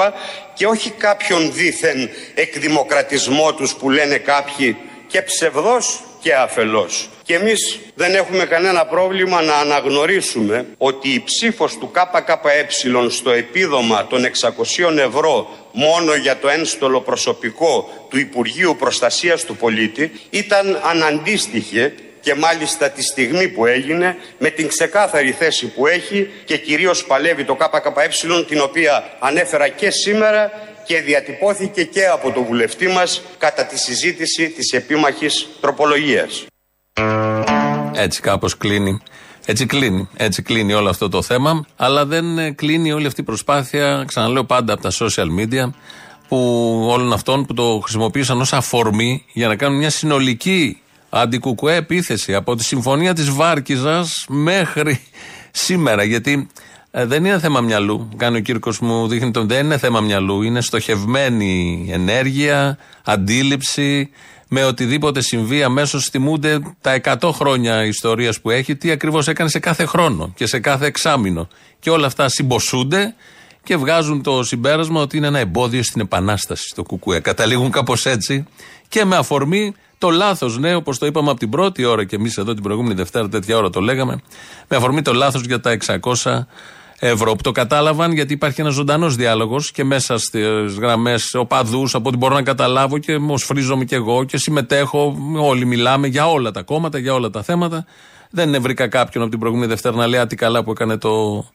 Και όχι κάποιον δήθεν εκδημοκρατισμό τους που λένε κάποιοι και ψευδός και αφελώς. Και εμείς δεν έχουμε κανένα πρόβλημα να αναγνωρίσουμε ότι η ψήφος του ΚΚΕ στο επίδομα των 600 ευρώ μόνο για το ένστολο προσωπικό του Υπουργείου Προστασίας του Πολίτη ήταν αναντίστοιχη και μάλιστα τη στιγμή που έγινε με την ξεκάθαρη θέση που έχει και κυρίως παλεύει το ΚΚΕ την οποία ανέφερα και σήμερα και διατυπώθηκε και από τον βουλευτή μας κατά τη συζήτηση της επίμαχης τροπολογίας. Έτσι κάπως κλείνει. Έτσι κλείνει. Έτσι κλείνει όλο αυτό το θέμα. Αλλά δεν ε, κλείνει όλη αυτή η προσπάθεια, ξαναλέω πάντα από τα social media, που όλων αυτών που το χρησιμοποίησαν ως αφορμή για να κάνουν μια συνολική αντικουκουέ επίθεση από τη συμφωνία της Βάρκιζα μέχρι σήμερα. Γιατί ε, δεν είναι θέμα μυαλού. Κάνει ο Κύρκος μου, δείχνει τον. Δεν είναι θέμα μυαλού. Είναι στοχευμένη ενέργεια, αντίληψη, με οτιδήποτε συμβεί, αμέσως θυμούνται τα 100 χρόνια ιστορίας που έχει, τι ακριβώς έκανε σε κάθε χρόνο και σε κάθε εξάμεινο. Και όλα αυτά συμποσούνται και βγάζουν το συμπέρασμα ότι είναι ένα εμπόδιο στην επανάσταση στο Κουκουέ. Καταλήγουν κάπως έτσι και με αφορμή το λάθος, ναι, όπως το είπαμε από την πρώτη ώρα και εμείς εδώ την προηγούμενη Δευτέρα, τέτοια ώρα το λέγαμε, με αφορμή το λάθος για τα 600 ευρώ. Που το κατάλαβαν γιατί υπάρχει ένας ζωντανός διάλογος και μέσα στις γραμμές οπαδούς, από ό,τι μπορώ να καταλάβω και ως φρίζομαι κι εγώ και συμμετέχω. Όλοι μιλάμε για όλα τα κόμματα, για όλα τα θέματα. Δεν βρήκα κάποιον από την προηγούμενη Δευτέρα να λέει Α, τι καλά που έκανε το,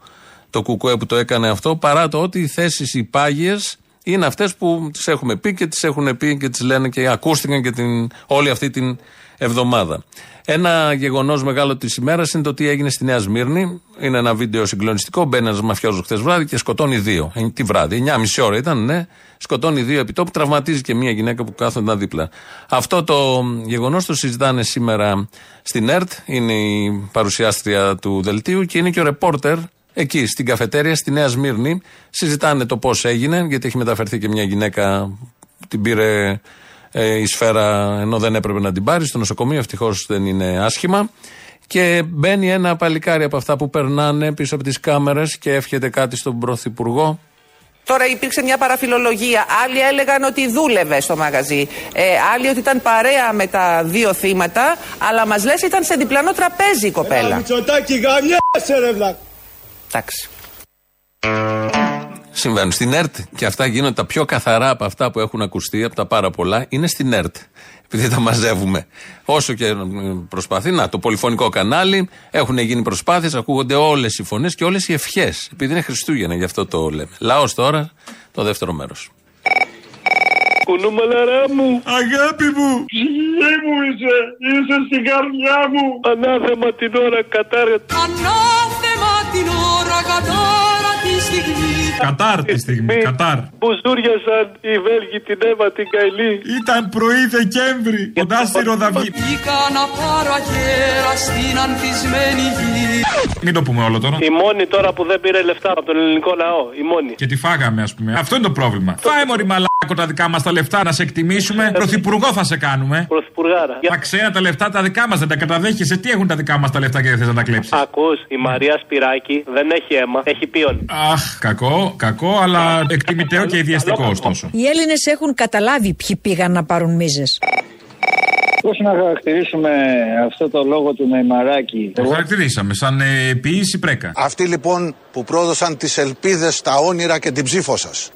το Κουκουέ που το έκανε αυτό, παρά το ότι οι θέσεις οι πάγιες είναι αυτές που τις έχουμε πει και τις έχουν πει και τις λένε και ακούστηκαν και την, όλη αυτή την εβδομάδα. Ένα γεγονός μεγάλο της ημέρας είναι το τι έγινε στη Νέα Σμύρνη. Είναι ένα βίντεο συγκλονιστικό. Μπαίνει ένας μαφιόζος χθες βράδυ και σκοτώνει δύο. Ε, τη βράδυ, 9,5 ώρα ήταν, ναι. Σκοτώνει δύο επιτόπου, τραυματίζει και μία γυναίκα που κάθονταν δίπλα. Αυτό το γεγονός το συζητάνε σήμερα στην ΕΡΤ. Είναι η παρουσιάστρια του δελτίου και είναι και ο ρεπόρτερ εκεί στην καφετέρια στη Νέα Σμύρνη. Συζητάνε το πώς έγινε, γιατί έχει μεταφερθεί και μια γυναίκα, την πήρε ε, η σφαίρα ενώ δεν έπρεπε να την πάρει στο νοσοκομείο. Ευτυχώς δεν είναι άσχημα. Και μπαίνει ένα παλικάρι από αυτά που περνάνε πίσω από τις κάμερες και εύχεται κάτι στον Πρωθυπουργό. Τώρα υπήρξε μια παραφιλολογία. Άλλοι έλεγαν ότι δούλευε στο μαγαζί. Ε, άλλοι ότι ήταν παρέα με τα δύο θύματα. Αλλά μας λες ήταν σε διπλανό τραπέζι η κοπέλα. Μητσοτάκι γαμιάσαι ρε βλακ. Εντάξει. Συμβαίνουν στην ΕΡΤ και αυτά γίνονται τα πιο καθαρά από αυτά που έχουν ακουστεί, από τα πάρα πολλά, είναι στην ΕΡΤ. Επειδή τα μαζεύουμε. Όσο και προσπαθεί, να, το πολυφωνικό κανάλι, έχουν γίνει προσπάθειες, ακούγονται όλες οι φωνές και όλες οι ευχές. Επειδή είναι Χριστούγεννα, γι' αυτό το λέμε. Λαός τώρα, το δεύτερο μέρος. Κουνού μαλαρά μου. Αγάπη μου. Ψυχή μου είσαι. Είσαι στην καρδιά μου. Ανάθεμα την ώρα κατάρα. Ανάθεμα την ώρα κατάρα τη στιγμή. Κατάρ τη στιγμή, κατάρ. Που ζούριασαν οι Βέλγοι την Εύα την Καηλή. Ήταν πρωί Δεκέμβρη, κοντά στη Ροδαυγή. Βγήκα να πάρω αγέρα στην ανθισμένη γη. Μην το πούμε όλο τώρα. Η μόνη τώρα που δεν πήρε λεφτά από τον ελληνικό λαό. Η μόνη. Και τη φάγαμε, ας πούμε. Αυτό είναι το πρόβλημα. Φάε μωρή μαλάκο τα δικά μας τα λεφτά να σε εκτιμήσουμε. Πρωθυπουργό θα σε κάνουμε. Πρωθυπουργάρα. Τα ξένα τα λεφτά τα δικά μας δεν τα καταδέχεσαι. Τι έχουν τα δικά μας τα λεφτά και δεν θες να τα κλέψεις; Ακούς, η Μαρία Σπυράκη δεν έχει αίμα, έχει πίον. Αχ, κακό, κακό, αλλά εκτιμητέο και ιδιαστικό ωστόσο. Οι Έλληνες έχουν καταλάβει ποιοι πήγαν να πάρουν μίζες. Πώ να χαρακτηρίσουμε αυτό το λόγο του Νεϊμαράκη. Το χαρακτηρίσαμε σαν ε, ποιήση πρέκα. Αυτοί λοιπόν που πρόδωσαν τις ελπίδες, τα όνειρα και την ψήφο σας.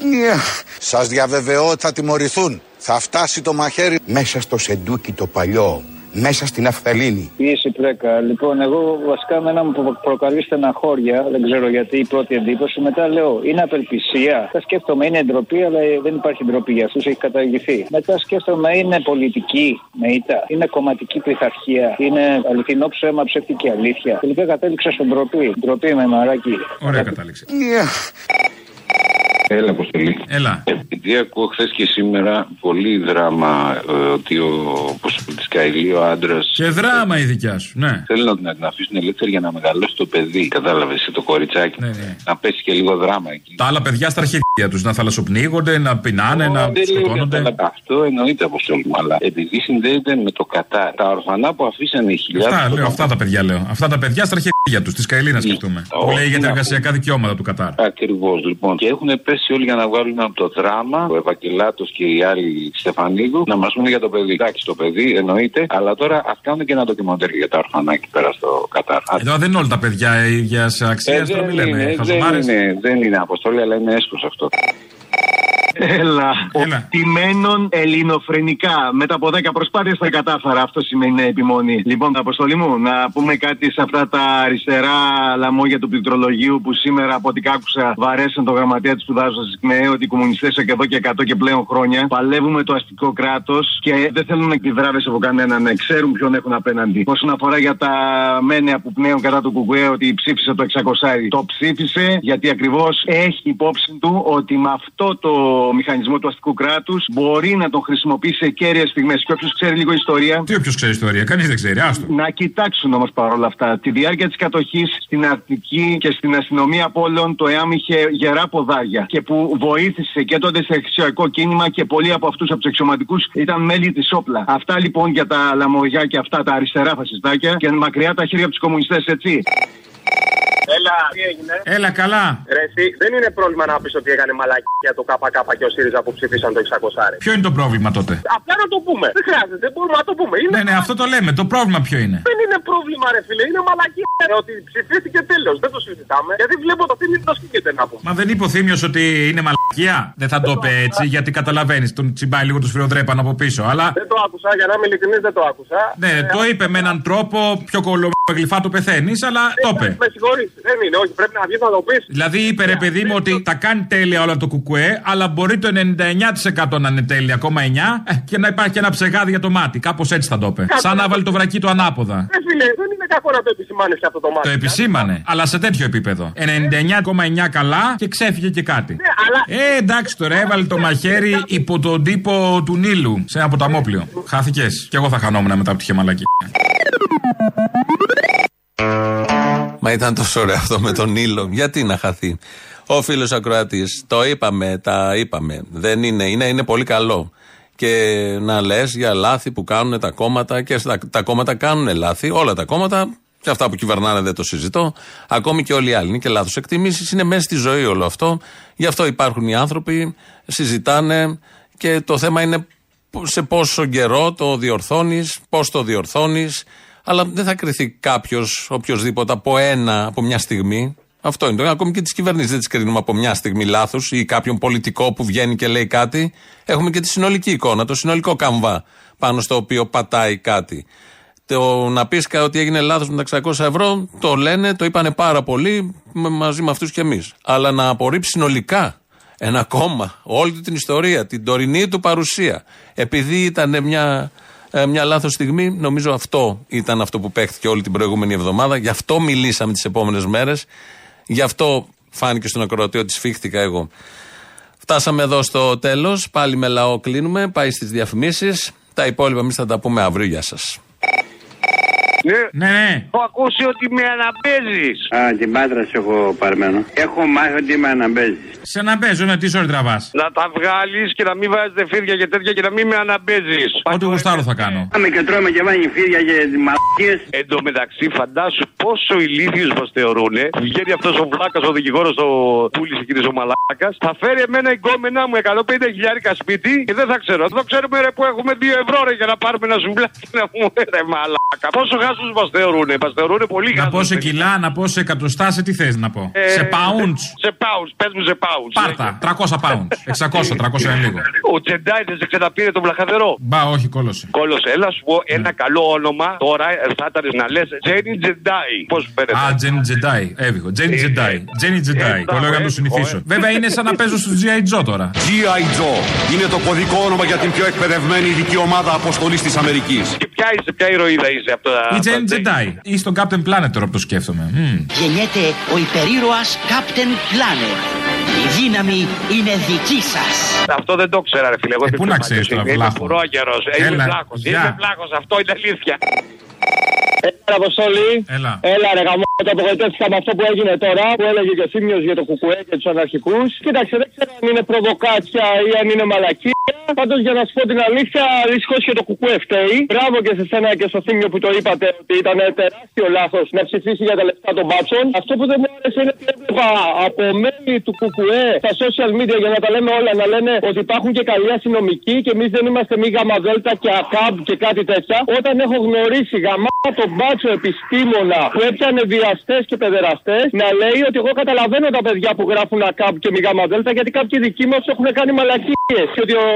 Σας διαβεβαιώ ότι θα τιμωρηθούν. Θα φτάσει το μαχαίρι μέσα στο σεντούκι το παλιό. Μέσα στην Αφθαλήνη. Πίεση πρέκα. Λοιπόν, εγώ βασικά με ένα μου προ- προκαλεί στεναχώρια, δεν ξέρω γιατί η πρώτη εντύπωση. Μετά λέω, είναι απελπισία. Θα σκέφτομαι, είναι ντροπή, αλλά δεν υπάρχει ντροπή για αυτούς, έχει καταργηθεί. Μετά σκέφτομαι, είναι πολιτική με ήττα. Είναι κομματική πειθαρχία. Είναι αληθινό ψέμα, ψεύτικη αλήθεια. Τελικά κατέληξα στον ντροπή. Ντροπή με μαράκι. Ωραία κατάληξε. Έλα, Αποστολή. Έλα. Επειδή ακούω χθες και σήμερα πολύ δράμα ε, ότι ο Ποσοπολίτη Καηλή, ο άντρας. Και δράμα η δικιά σου, ναι. Θέλουν να την, να την αφήσουν ελεύθερη για να μεγαλώσει το παιδί. Κατάλαβες το κοριτσάκι. Ναι, ναι. Να πέσει και λίγο δράμα εκεί. Τα άλλα παιδιά στα αρχίδια τους να θαλασσοπνίγονται, να πεινάνε, να Δεν λέω σκοτώνονται. για τα- Αυτό εννοείται Αποστολή μου, αλλά επειδή συνδέεται με το Κατάρ, τα ορφανά που αφήσανε οι χιλιάδες. Αυτά λέω, αυτά τα παιδιά λέω. Αυτά τα παιδιά στα αρχίδια τους, της Καηλή να σκεφτούμε. Που λέει για τα εργασιακά δικαιώματα του Κατάρ. Ακριβώς λοιπόν. Και έχουν πέσει όλοι για να βγάλουν από το δράμα, ο Ευαγγελάτος και οι άλλοι Στεφανίδου, να μας πούνε για το παιδί. Εντάξει, το παιδί εννοείται, αλλά τώρα ας κάνουν και ένα ντοκιμαντέρ για τα ορφανά εκεί πέρα στο Κατάρ. Εδώ δεν είναι όλα τα παιδιά ίδια αξία, Ε, τώρα δεν, μην λέμε. είναι, δεν, χαζομάρες. είναι, δεν είναι αποστολή, αλλά είναι έσχος αυτό. Έλα. Οπτημένων ελληνοφρενικά. Μετά από 10 προσπάθειες τα κατάφερα. Αυτό σημαίνει επιμονή. Λοιπόν, αποστολή μου, να πούμε κάτι σε αυτά τα αριστερά λαμόγια του πληκτρολογίου που σήμερα από ό,τι κάκουσα βαρέσαν το γραμματέα της σπουδάζοντας της ΚΝΕ ότι οι κομμουνιστές και εδώ και 100 και πλέον χρόνια παλεύουμε το αστικό κράτος και δεν θέλουν να εκδιδράβεσαι από κανέναν, να ξέρουν ποιον έχουν απέναντι. Όσον αφορά για τα μένεα που πνέουν κατά του Κουκουέ ότι ψήφισε το 600, το ψήφισε γιατί ακριβώς έχει υπόψη του ότι με αυτό το το μηχανισμό του αστικού κράτους μπορεί να τον χρησιμοποιήσει σε κέρυες στιγμές. Και όποιος ξέρει λίγο ιστορία. Τι όποιος ξέρει ιστορία, κανείς δεν ξέρει, άστο. Να κοιτάξουν όμως παρόλα αυτά τη διάρκεια της κατοχής στην Αττική και στην αστυνομία Πόλεων το ΕΑΜ είχε γερά ποδάρια και που βοήθησε και τότε σε αξιακό κίνημα και πολλοί από αυτούς από τους αξιωματικούς ήταν μέλη της όπλα. Αυτά λοιπόν για τα λαμογιά και αυτά τα αριστερά φασιστάκια και μακριά τα χέρια από τους κομμουνιστές, έτσι. Έλα, τι έγινε; Έλα, καλά. Ρε, εσύ, δεν είναι πρόβλημα να πεις ότι έκανε μαλακία το ΚΚ και ο ΣΥΡΙΖΑ που ψήφισαν το 600. Ποιο είναι το πρόβλημα τότε; Απλά να το πούμε. Δεν χρειάζεται, μπορούμε να το πούμε. Είναι... Ναι, ναι, αυτό το λέμε. Το πρόβλημα ποιο είναι; Δεν είναι πρόβλημα, ρε φίλε, είναι μαλακία. Ρε, ότι ψηφίστηκε τέλος. Δεν το συζητάμε. Γιατί βλέπω το θύμιο το σκέφτεται να πούμε. Μα δεν είπε ο Θήμιο ότι είναι μαλακία; Δεν θα το είπε έτσι, γιατί καταλαβαίνεις. Τον τσιμπάει λίγο τους σφυροδρέπαν από πίσω. Αλλά. Δεν το άκουσα, για να είμαι ειλικρινής, δεν το άκουσα. Ναι, το είπε με έναν τρόπο πιο κολομαγλυφά το πεθαίνεις, αλλά το είπε. Με συγχωρείς, δεν είναι, όχι, πρέπει να βγεις να το πεις. Δηλαδή είπε ρε παιδί μου ότι τα κάνει τέλεια όλα το κουκουέ, αλλά μπορεί το 99% να είναι τέλεια, ακόμα 9 ε, και να υπάρχει και ένα ψεγάδι για το μάτι. Κάπως έτσι θα το είπε. Σαν να βάλει το βρακί του ανάποδα. Ε, φίλε, δεν είναι κακό να το επισημάνεις και αυτό το μάτι. Το επισήμανε, αλλά σε τέτοιο επίπεδο. 99,9 καλά και ξέφυγε και κάτι. Ναι, αλλά... Ε, εντάξει τώρα, έβαλε το μαχαίρι υπό τον τύπο του Νείλου σε ένα ποταμόπλιο. Χάθηκες. Κι εγώ θα χανόμουν μετά που τυχε μαλακή. Μα ήταν τόσο ωραίο αυτό με τον ήλιο. Γιατί να χαθεί; Ο φίλος Ακροατής, το είπαμε, τα είπαμε. Δεν είναι, είναι, είναι πολύ καλό. Και να λες για λάθη που κάνουν τα κόμματα και στα, τα κόμματα κάνουν λάθη. Όλα τα κόμματα και αυτά που κυβερνάνε δεν το συζητώ. Ακόμη και όλοι οι άλλοι. Είναι και λάθος εκτιμήσεις. Είναι μέσα στη ζωή όλο αυτό. Γι' αυτό υπάρχουν οι άνθρωποι, συζητάνε και το θέμα είναι σε πόσο καιρό το διορθώνεις, πώς το διορθώνεις. Αλλά δεν θα κρυθεί κάποιος, οποιοδήποτε, από ένα, από μια στιγμή. Αυτό είναι το. Ακόμη και τις κυβερνήσεις δεν τις κρίνουμε από μια στιγμή λάθος ή κάποιον πολιτικό που βγαίνει και λέει κάτι. Έχουμε και τη συνολική εικόνα, το συνολικό καμβά πάνω στο οποίο πατάει κάτι. Το να πεις ότι έγινε λάθος με τα 600 ευρώ, το λένε, το είπανε πάρα πολύ με- μαζί με αυτούς και εμείς. Αλλά να απορρίψει συνολικά ένα κόμμα, όλη του την ιστορία, την τωρινή του παρουσία, επειδή ήταν μια, ε, μια λάθος στιγμή, νομίζω αυτό ήταν αυτό που παίχτηκε όλη την προηγούμενη εβδομάδα. Γι' αυτό μιλήσαμε τις επόμενες μέρες. Γι' αυτό φάνηκε στον ακροατή ότι σφίχτηκα εγώ. Φτάσαμε εδώ στο τέλος. Πάλι με λαό κλείνουμε. Πάει στις διαφημίσεις. Τα υπόλοιπα εμείς θα τα πούμε αύριο. Γεια σας. Ναι, ναι. Έχω ακούσει ότι με αναπέζει. Α, την πάτρα σε έχω παρμένο. Έχω μάθει ότι με αναμπέζεις. Σε να παίζω, ναι, τι ώρα τραβάς. Να τα βγάλεις και να μην βάζετε φίδια και τέτοια και να μην με αναπέζει. Ό,τι γουστάρω θα κάνω. Πάμε και τρώμε και βάνει φίδια και μαλακίες. Εν τω μεταξύ, φαντάσου πόσο ηλίθιου μας θεωρούν. Βγαίνει αυτός ο βλάκας, ο δικηγόρος, ο πούλης εκείνη ο μαλάκας. Θα φέρει εμένα η γκόμενά μου 150 χιλιάρικα σπίτι και δεν θα ξέρω. Δεν ξέρουμε ρε, που έχουμε 2 ευρώ ρε, για να πάρουμε ένα ζουμπλάκι να μου ρε μαλάκα. Πόσο γάσου μας θεωρούν. Μας θεωρούν πολύ Να γάσου. πω σε κιλά, να πω σε εκατοστά, σε τι θες να πω. Ε, σε pounds. Σε pounds, πε μου σε pounds. Πάρτα, 300 pounds. 600, 300 είναι λίγο. Ο Τζεντάι δεν σε ξαναπήρε τον βλαχαδερό; Μπα, όχι, κόλωσε. Κόλωσε, έλα σου πω ένα καλό όνομα. Τώρα ε, θα ήταν να λες Τζένι Τζεντάι. Πώς σου φαίνεται; Α, Τζένι Τζεντάι. Έβηχο. Τζένι Τζεντάι. Τζένι Τζεντάι. ε, Το λέω για να το ε, συνηθίσω. ε. Βέβαια είναι σαν να παίζω στο G.I. Joe τώρα. G.I. Joe είναι το κωδικό όνομα για την πιο εκπαιδευμένη ειδική ομάδα αποστολής της Αμερικής. Και ποια είσαι, ποια ηρωίδα είσαι από τα. Η Τζένι Τζεντάι. Ή στον Captain Planet τώρα που το σκέφτομαι. Μμμ. Γεννιέται ο υπερήρωας Captain Planet. Η δύναμη είναι δική σας. Αυτό δεν το ξέρα, ρε φίλε. Εγώ Ε, δεν πού να ξέρω ξέρεις τώρα, Είμαι βλάχος. πουρόγερος. Ε, Είμαι Έλα, βλάχος. γεια. Είμαι βλάχος. Αυτό είναι αλήθεια. Έλα, Αποστολή. Έλα. Έλα, ρε γαμό, το απογοητεύτηκα με αυτό που έγινε τώρα, που έλεγε και ο Θήμιος για το κουκουέ και τους αναρχικούς. Κοίταξε, δεν ξέρω αν είναι προβοκάτσια ή αν είναι μαλακία. Πάντως, για να σου πω την αλήθεια, δυστυχώς και το κουκουέ φταίει. Μπράβο και σε σένα και στο Θήμιο που το είπατε ότι ήταν τεράστιο λάθος να ψηφίσει για τα λεφτά των μπάτσων. Αυτό που δεν μου άρεσε είναι ότι έβλεπα από μέλη του κουκουέ στα social media για να τα λέμε όλα να λένε ότι υπάρχουν και καλοί αστυνομικοί και εμείς δεν είμαστε μη γαμαδέλτα και ακάμπ και κάτι τέτοια. Όταν έχω γνωρίσει γαμά τον μπάτσο επιστήμονα που έπιανε βιαστές και παιδεραστές να λέει ότι εγώ καταλαβαίνω τα παιδιά που γράφουν ακάμπ και μη γαμαδέλτα γιατί κάποιοι δικοί μας έχουν κάνει μαλακίες. Και ότι ο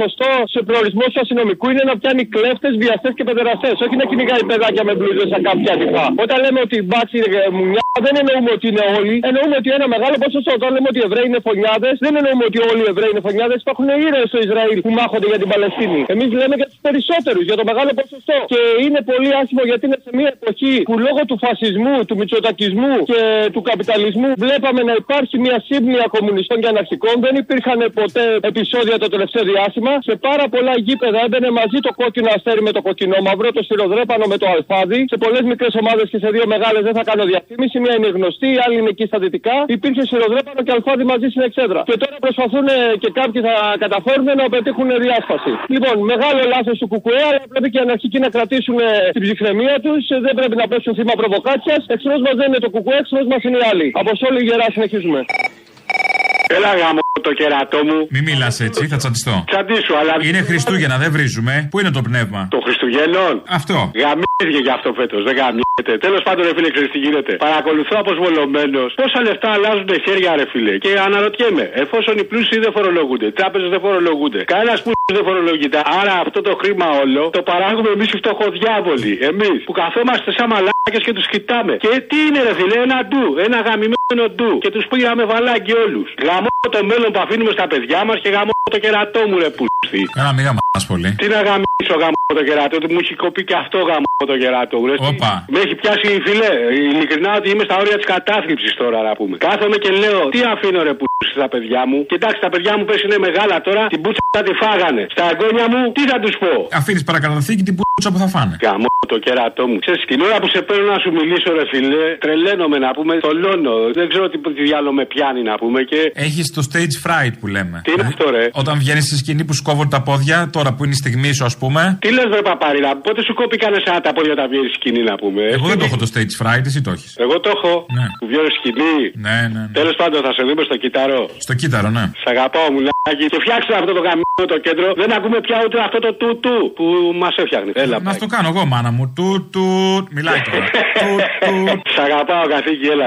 σωστός προορισμός του αστυνομικού είναι να πιάνει κλέφτες, βιαστές και παιδεραστές. Όχι να κυνηγάει παιδάκια με μπλούζες ακάμπ και αντιφά. Όταν λέμε ότι οι μπάτσοι ε, μουνιά δεν εννοούμε ότι είναι όλοι. Εννοούμε ότι ένα μεγάλο ποσοστό. Όταν λέμε ότι Εβραίοι είναι φωνιάδες, δεν εννοούμε ότι όλοι οι Εβραίοι είναι φωνιάδες. Υπάρχουν ήρωες στο Ισραήλ που μάχονται για την Παλαιστίνη. Εμείς λέμε για τους περισσότερους, για το μεγάλο ποσοστό. Και είναι πολύ άσχημο γιατί είναι σε μια εποχή που λόγω του φασισμού, του μητσοτακισμού και του καπιταλισμού βλέπαμε να υπάρχει μια σύμπνοια κομμουνιστών και αναρχικών. Δεν υπήρχαν ποτέ επεισόδια το τελευταίο διάστημα. Σε πάρα πολλά γήπεδα έμπαινε μαζί το κόκκινο αστέρι με το κοκκινό μαύρο, το σιροδρέπανο με το αλφάδι. Σε πολλές μικρές ομάδες και σε δύο μεγάλες δεν θα κάνω διαφήμιση. Μία είναι γνωστή, η άλλη είναι εκεί στα δυτικά. Υπήρχε σιροδρέπανο και αλφάδι μαζί στην εξέδρα. Και τώρα προσπαθούν ε, και κάποιοι θα καταφέρουν να πετύχουν διάσπαση. Λοιπόν, μεγάλο λάθος του Κουκουέ, αλλά πρέπει και οι αναρχικοί να κρατήσουν ε, την ψυχραιμία τους. Δεν πρέπει να πέσουν θύμα προβοκάτσιας. Εχθρός μας δεν είναι το Κουκουέ, εχθρός μας είναι οι άλλοι. Από όλοι οι γερά συνεχίζουμε. Έλα γάμο το κερατό μου. Μην μιλάς έτσι, θα τσαντιστώ. Τσαντίσου, αλλά. Είναι Χριστούγεννα, δεν βρίζουμε. Πού είναι το πνεύμα; Το Χριστουγέννων. Αυτό. Γαμίζηκε για αυτό φέτος, δεν γαμίζεται. Τέλος πάντων, ρε φίλε, ξέρεις τι γίνεται. Παρακολουθώ αποσβολωμένος πόσα λεφτά αλλάζουν χέρια, ρε φίλε. Και αναρωτιέμαι, εφόσον οι πλούσιοι δεν φορολογούνται, τράπεζες δεν φορολογούνται, κανένας που δεν φορολογείται. Άρα αυτό το χρήμα όλο το παράγουμε εμείς οι φτωχοδιάβολοι. Εμείς που καθόμαστε σαν μαλάκες και τους κοιτάμε. Και τι είναι, ρε φίλε, ένα ντου, ένα γαμημένο ντου. Και τους πήγαμε βαλάκι όλους. Γαμώ το μέλλον που αφήνουμε στα παιδιά μας και γαμώ το κερατό μου, ρε πούστη. Καλά, μην γαμάς πολύ. Τι να γαμίσω γαμώ το κερατό του, μου έχει κοπεί και αυτό γαμώ το κερατό μου. ρε. Όπα. Με έχει πιάσει φιλέ. Ειλικρινά ότι είμαι στα όρια της κατάθλιψης τώρα να πούμε. Κάθομαι και λέω, τι αφήνω ρε πούστη στα παιδιά μου. Κοιτάξτε, τα παιδιά μου πες είναι μεγάλα τώρα, την πούτσα θα τη φάγανε. Στα εγγόνια μου, τι θα τους πω; Αφήνεις παρακαταθήκη την πούτσα που θα φάνε. Γαμώ το κερατό μου. Ξέρεις, την ώρα που σε παίρνω να σου μιλήσω, ρε φιλέ, τρελαίνομαι να πούμε, θολώνω. Δεν ξέρω τι, τι διάλογο με πιάνει να πούμε και. Έχεις το stage fright που λέμε. Τι είναι αυτό, ρε; Όταν βγαίνεις στη σκηνή που σκόβουν τα πόδια, τώρα που είναι η στιγμή σου, ας πούμε. Τι λες, ρε παπάριλα, πότε σου κόπηκαν εσά τα πόδια τα βγαίνει σκηνή να πούμε. Εγώ δεν το έχω το stage fright, εσύ το έχεις. Εγώ το έχω. Ναι. Που βγαίνει σκηνή. Ναι, ναι. ναι. Τέλος πάντων θα σε δούμε στο κυταρό. Στο κύτταρο, ναι. Σ' αγαπάω, μουλάκι. Και φτιάξτε αυτό το γαμμένο το κέντρο. Δεν ακούμε πια ούτε αυτό το του του που μας έφτιαχνε. Έλα, Να το κάνω εγώ, μάνα μου. Του, του. Μιλάει τώρα. του, του. Σ' αγαπάω, καθήκη, έλα.